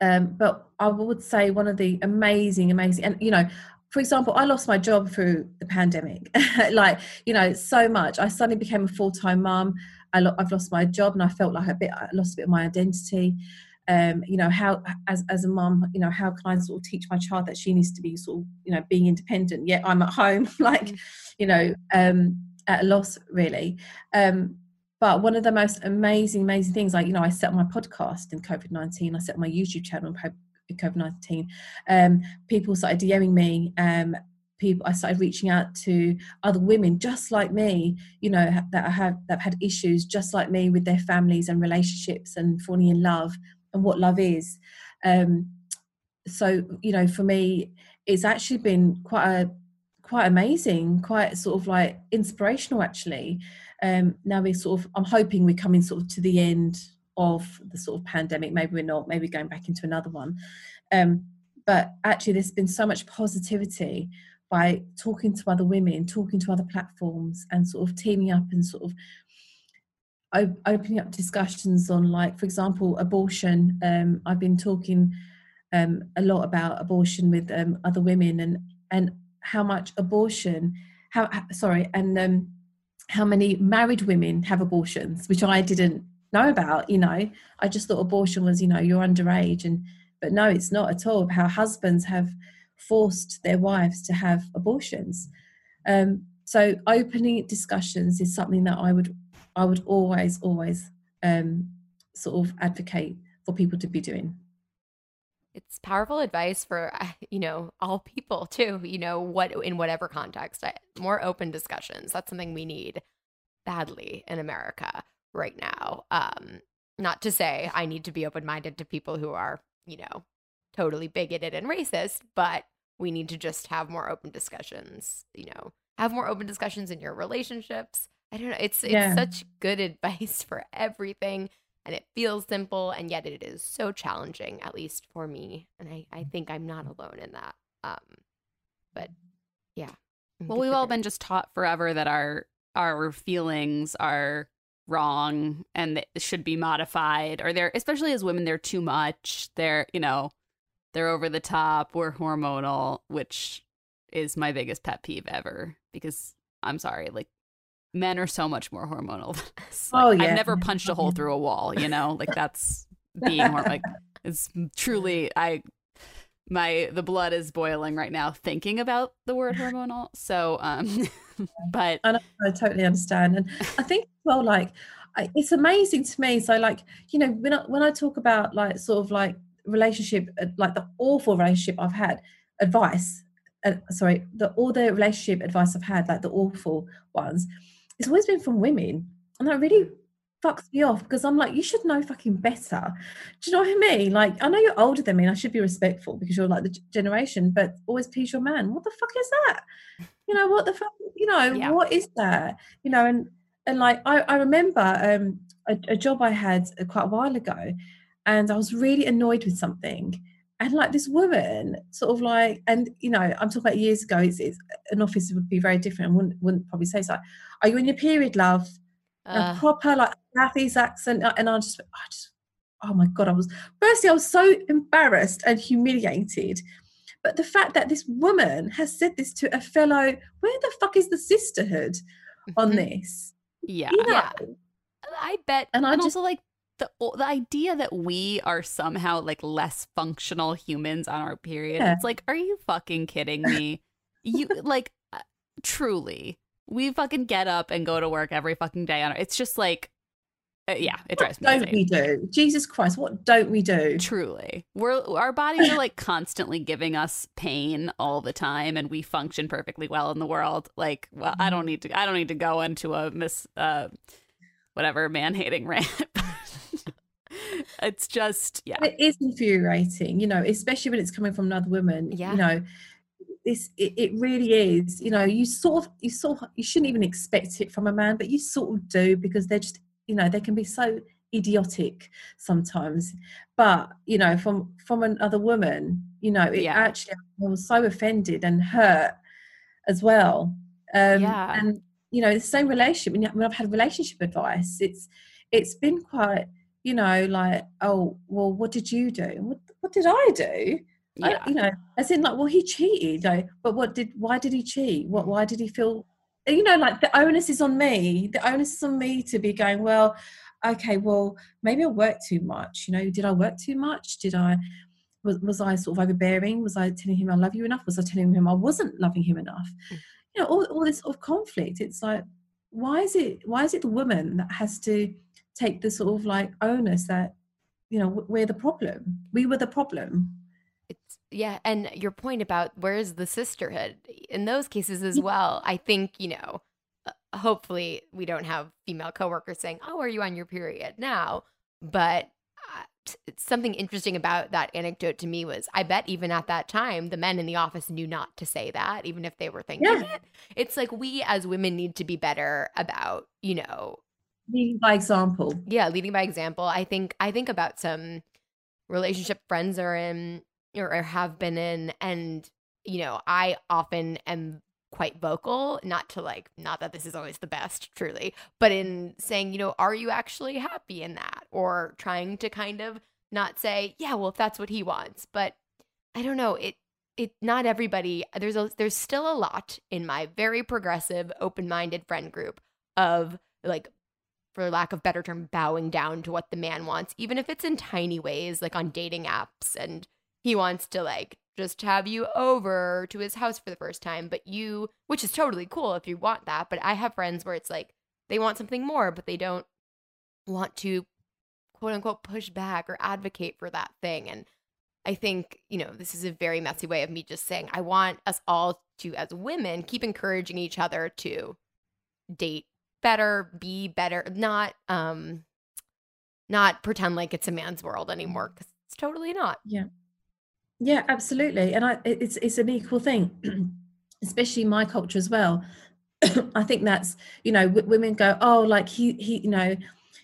um, but I would say one of the amazing, amazing, and you know, for example, I lost my job through the pandemic. like, you know, so much. I suddenly became a full time mum. I lo- I've lost my job, and I felt like a bit, I lost a bit of my identity. Um, you know, how as as a mum, you know, how can I sort of teach my child that she needs to be sort of, you know, being independent? Yet I'm at home, like, mm. you know, um, at a loss really. Um, but one of the most amazing, amazing things, like, you know, I set my podcast in COVID 19, I set my YouTube channel in COVID 19. Um, people started DMing me. Um, people, I started reaching out to other women just like me, you know, that I have that have had issues just like me with their families and relationships and falling in love and what love is. Um, so, you know, for me, it's actually been quite a quite amazing, quite sort of like inspirational actually um, now we're sort of i'm hoping we're coming sort of to the end of the sort of pandemic. Maybe we're not maybe going back into another one. Um, but actually there's been so much positivity by talking to other women talking to other platforms and sort of teaming up and sort of opening up discussions on like for example abortion. Um, i've been talking um, a lot about abortion with um, other women and and how much abortion, how sorry, and um, how many married women have abortions, which I didn't know about. You know, I just thought abortion was, you know, you're underage, and but no, it's not at all. How husbands have forced their wives to have abortions. Um, so opening discussions is something that I would I would always always um, sort of advocate for people to be doing it's powerful advice for you know all people too you know what in whatever context more open discussions. That's something we need badly in america right now. Um not to say i need to be open-minded to people who are you know totally bigoted and racist but we need to just have more open discussions you know have more open discussions in your relationships. I don't know it's it's yeah. such good advice for everything and it feels simple and yet it is so challenging at least for me and i, I think i'm not alone in that um but yeah well we've all been just taught forever that our our feelings are wrong and they should be modified or they're especially as women they're too much they're you know they're over the top we're hormonal which is my biggest pet peeve ever because i'm sorry like men are so much more hormonal than us. Like, oh yeah. I've never punched a hole through a wall, you know? Like that's being more like it's truly I my the blood is boiling right now thinking about the word hormonal. So um but I, I totally understand. And I think well like it's amazing to me. So like, you know, when I, when I talk about like sort of like relationship uh, like the awful relationship I've had, advice uh, sorry, the all the relationship advice I've had, like the awful ones, it's always been from women. And that really fucks me off because I'm like, you should know fucking better. Do you know what I mean? Like, I know you're older than me and I should be respectful because you're like the generation, but always please your man. What the fuck is that? You know, what the fuck, you know, yeah. what is that? You know, and and like I, I remember um a, a job I had uh, quite a while ago and I was really annoyed with something and like this woman sort of like and you know i'm talking about years ago it's, it's an office would be very different and wouldn't, wouldn't probably say so. Are you in your period love? Uh. proper like Kathy's accent uh, and i just i just oh my god i was firstly i was so embarrassed and humiliated but the fact that this woman has said this to a fellow where the fuck is the sisterhood on this? Yeah you know? yeah i bet and, and I just, also like the the idea that we are somehow like less functional humans on our period. Yeah. It's like, are you fucking kidding me? you like uh, truly. We fucking get up and go to work every fucking day on our, it's just like uh, yeah, it drives what me don't we do? Jesus Christ, what don't we do? Truly. We're our bodies are like constantly giving us pain all the time and we function perfectly well in the world. Like, well, I don't mm-hmm. need to I don't need to go into a miss uh whatever man hating rant. it's just yeah it is infuriating you know especially when it's coming from another woman yeah you know this it, it really is you know you sort of you sort of you shouldn't even expect it from a man but you sort of do because they're just you know they can be so idiotic sometimes but you know from from another woman you know it yeah. actually I was so offended and hurt as well um yeah. and you know the same relationship when, when i've had relationship advice it's it's been quite you know, like, oh, well, what did you do? What, what did I do? Yeah. I, you know, as in like, well, he cheated. But what did? Why did he cheat? What? Why did he feel? You know, like the onus is on me. The onus is on me to be going. Well, okay. Well, maybe I worked too much. You know, did I work too much? Did I? Was, was I sort of overbearing? Was I telling him I love you enough? Was I telling him I wasn't loving him enough? Mm. You know, all, all this sort of conflict. It's like, why is it? Why is it the woman that has to? Take the sort of like onus that you know we're the problem. We were the problem. It's yeah and your point about where's the sisterhood? In those cases as well i think you know uh, hopefully we don't have female coworkers saying oh are you on your period now? But uh, something interesting about that anecdote to me was I bet even at that time the men in the office knew not to say that even if they were thinking yeah. it. It's like we as women need to be better about, you know, leading by example. Yeah leading by example. I think i think about some relationship friends are in or, have been in and you know i often am quite vocal not to like not that this is always the best truly but in saying you know are you actually happy in that? or trying to kind of not say yeah well if that's what he wants but i don't know it it not everybody there's a there's still a lot in my very progressive open-minded friend group of like for lack of better term bowing down to what the man wants even if it's in tiny ways like on dating apps and he wants to like just have you over to his house for the first time but you which is totally cool if you want that but i have friends where it's like they want something more but they don't want to quote unquote push back or advocate for that thing and I think, you know, this is a very messy way of me just saying I want us all to, as women, keep encouraging each other to date better, be better, not um not pretend like it's a man's world anymore because it's totally not. Yeah. Yeah, absolutely. And I it's it's an equal thing, especially my culture as well. I think that's, you know, w- women go, oh, like he he, you know,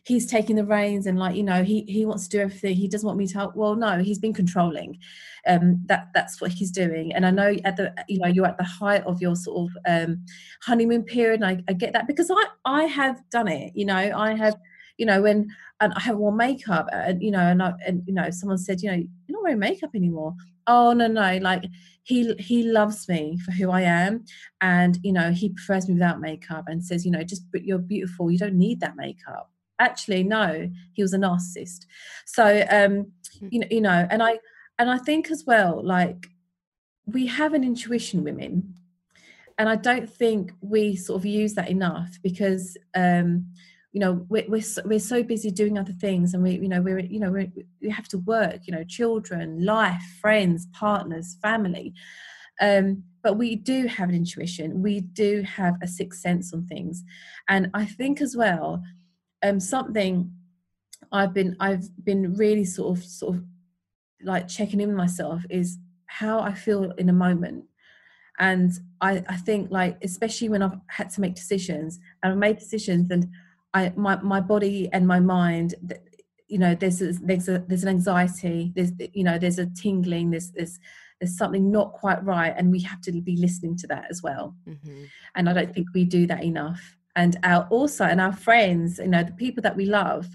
he's taking the reins and like you know he he wants to do everything. He doesn't want me to help. Well no he's been controlling um that that's what he's doing. And i know at the you know you're at the height of your sort of um honeymoon period and I, I get that because i i have done it you know. I have you know when and i have worn makeup and you know and I, and you know someone said you know you're not wearing makeup anymore. Oh no no like he he loves me for who i am and you know he prefers me without makeup and says you know just you're beautiful. You don't need that makeup actually no he was a narcissist. So um hmm. you know you know and i and i think as well like we have an intuition women and i don't think we sort of use that enough because um you know we're, we're, so, we're so busy doing other things and we you know we're you know we we have to work you know children life friends partners family. Um but we do have an intuition. We do have a sixth sense on things. And i think as well um, something I've been I've been really sort of sort of like checking in with myself is how I feel in a moment. And I, I think like especially when I've had to make decisions and I've made decisions and I my, my body and my mind you know there's a, there's a there's an anxiety there's you know there's a tingling there's there's there's something not quite right and we have to be listening to that as well mm-hmm. and i don't think we do that enough and our also and our friends you know the people that we love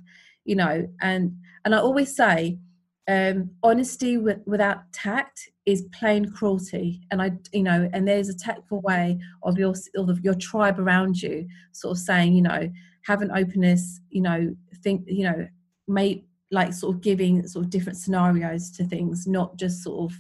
you know and and i always say um honesty with, without tact is plain cruelty. And i you know and there's a tactful way of your of your tribe around you sort of saying you know have an openness you know think you know may like sort of giving sort of different scenarios to things not just sort of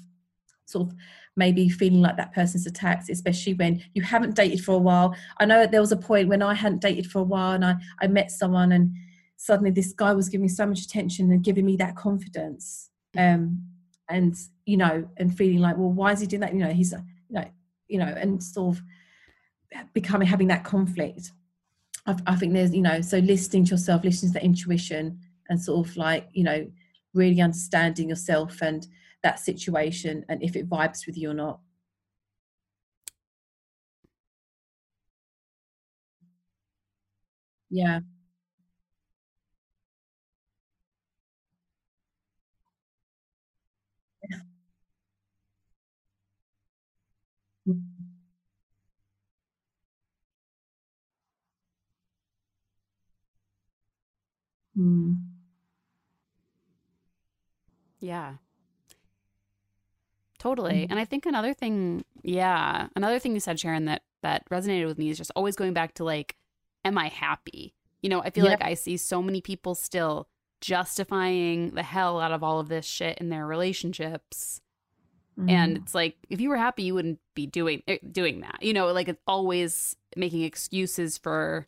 sort of maybe feeling like that person's attacked, especially when you haven't dated for a while. I know there was a point when I hadn't dated for a while and I, I met someone and suddenly this guy was giving me so much attention and giving me that confidence. Um, and you know, and feeling like, well, why is he doing that? You know, he's you know, you know, and sort of becoming having that conflict. I, I think there's, you know, so listening to yourself, listening to that intuition, and sort of like, you know, really understanding yourself and that situation and if it vibes with you or not. Yeah. Mm. Mm. Yeah. Totally. Mm-hmm. And I think another thing, yeah, another thing you said, Sharon, that that resonated with me is just always going back to like, am I happy? You know, I feel yeah. like I see so many people still justifying the hell out of all of this shit in their relationships. Mm-hmm. And it's like if you were happy, you wouldn't be doing eh, doing that. You know, like it's always making excuses for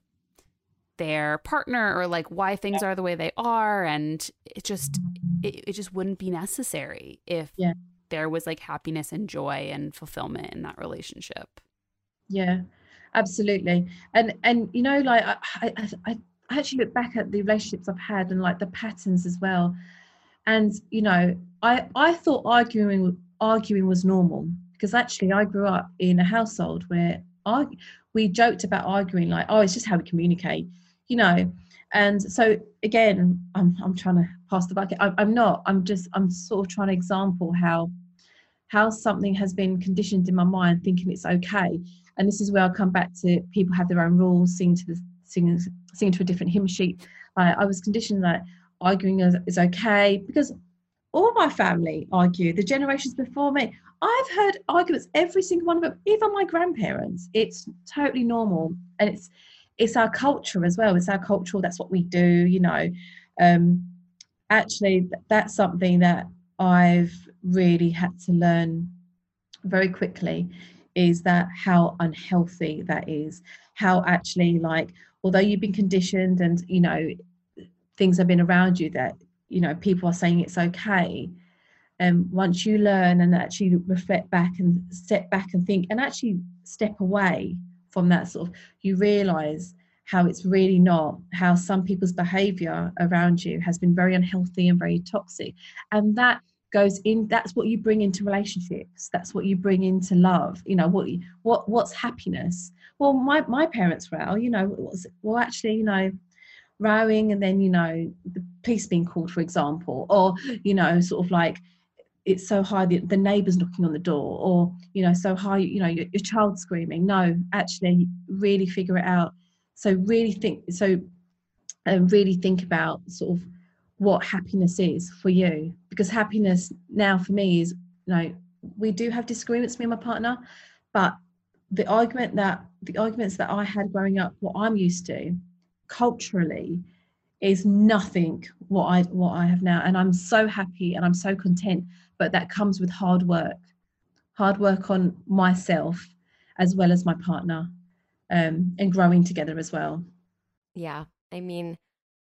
their partner or like why things are the way they are and it just it, it just wouldn't be necessary if yeah there was like happiness and joy and fulfillment in that relationship. Yeah absolutely. And and you know like I, I, I actually look back at the relationships i've had and like the patterns as well. And you know i i thought arguing arguing was normal because actually i grew up in a household where I, we joked about arguing like oh it's just how we communicate you know? And so again i'm, I'm trying to pass the bucket. I, i'm not i'm just i'm sort of trying to example how how something has been conditioned in my mind thinking it's okay and this is where i come back to people have their own rules singing to the singing, singing to a different hymn sheet uh, i was conditioned that arguing is, is okay because all my family argue, the generations before me. I've heard arguments, every single one of them, even my grandparents. It's totally normal. And it's it's our culture as well. It's our culture, that's what we do, you know. Um, actually, that's something that I've really had to learn very quickly is that how unhealthy that is. How actually, like, although you've been conditioned and, you know, things have been around you that you know people are saying it's okay and um, once you learn and actually reflect back and step back and think and actually step away from that sort of you realize how it's really not how some people's behavior around you has been very unhealthy and very toxic and that goes in that's what you bring into relationships. That's what you bring into love you know what what what's happiness? Well my my parents were you know was well actually you know rowing and then you know the police being called for example or you know sort of like it's so high the, the neighbors knocking on the door or you know so high you know your, your child screaming. No actually really figure it out. So really think so and um, really think about sort of what happiness is for you. Because happiness now for me is you know we do have disagreements me and my partner but the argument that the arguments that i had growing up what i'm used to culturally is nothing what I what I have now. And I'm so happy and I'm so content but that comes with hard work. Hard work on myself as well as my partner um, and growing together as well. Yeah I mean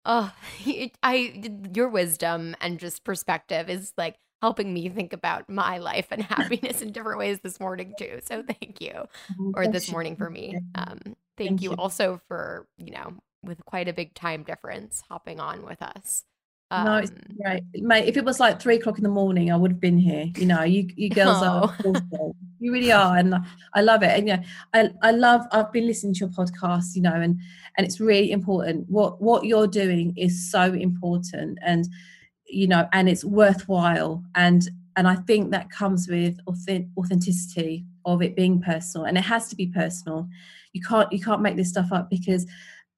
oh I your wisdom and just perspective is like helping me think about my life and happiness in different ways this morning too so thank you. Oh, or this morning for me. Um, thank, thank you, you. also for you know with quite a big time difference hopping on with us. Um, no, it's great, mate. If it was like three o'clock in the morning, I would have been here. You know, you you girls oh. are awesome. you really are, and I love it. And yeah, I I love. I've been listening to your podcast, you know, and and it's really important. What what you're doing is so important, and you know, and it's worthwhile. And and I think that comes with authenticity of it being personal, and it has to be personal. You can't you can't make this stuff up because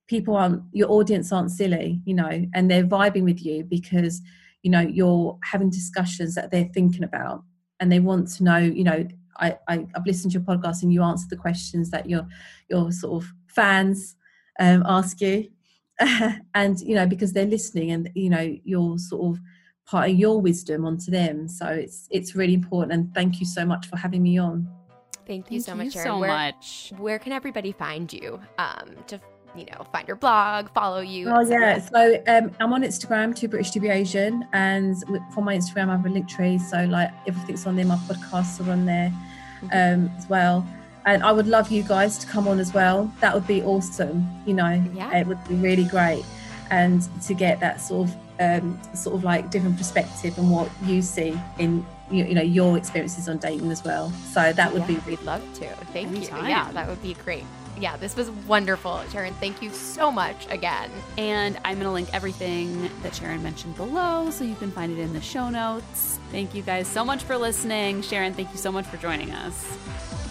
people aren't your audience aren't silly you know and they're vibing with you because you know you're having discussions that they're thinking about and they want to know you know I, I have listened to your podcast and you answer the questions that your your sort of fans um, ask you. And you know because they're listening and you know you're sort of part of your wisdom onto them. So it's it's really important and thank you so much for having me on. Thank you thank so much you so where, much. where can everybody find you um to you know, find your blog, follow you. Oh yeah, so um, I'm on Instagram, Too British to Be Asian, and for my Instagram, I have a link tree. So like everything's on there. My podcasts are on there mm-hmm. um, as well. And I would love you guys to come on as well. That would be awesome. You know, yeah. it would be really great, and to get that sort of um, sort of like different perspective and what you see in you, you, know your experiences on dating as well. So that would yeah, be we'd love to. Thank Anytime. you. Yeah, that would be great yeah, this was wonderful. Sharon, thank you so much again. And I'm going to link everything that Sharon mentioned below so you can find it in the show notes. Thank you guys so much for listening. Sharon, thank you so much for joining us.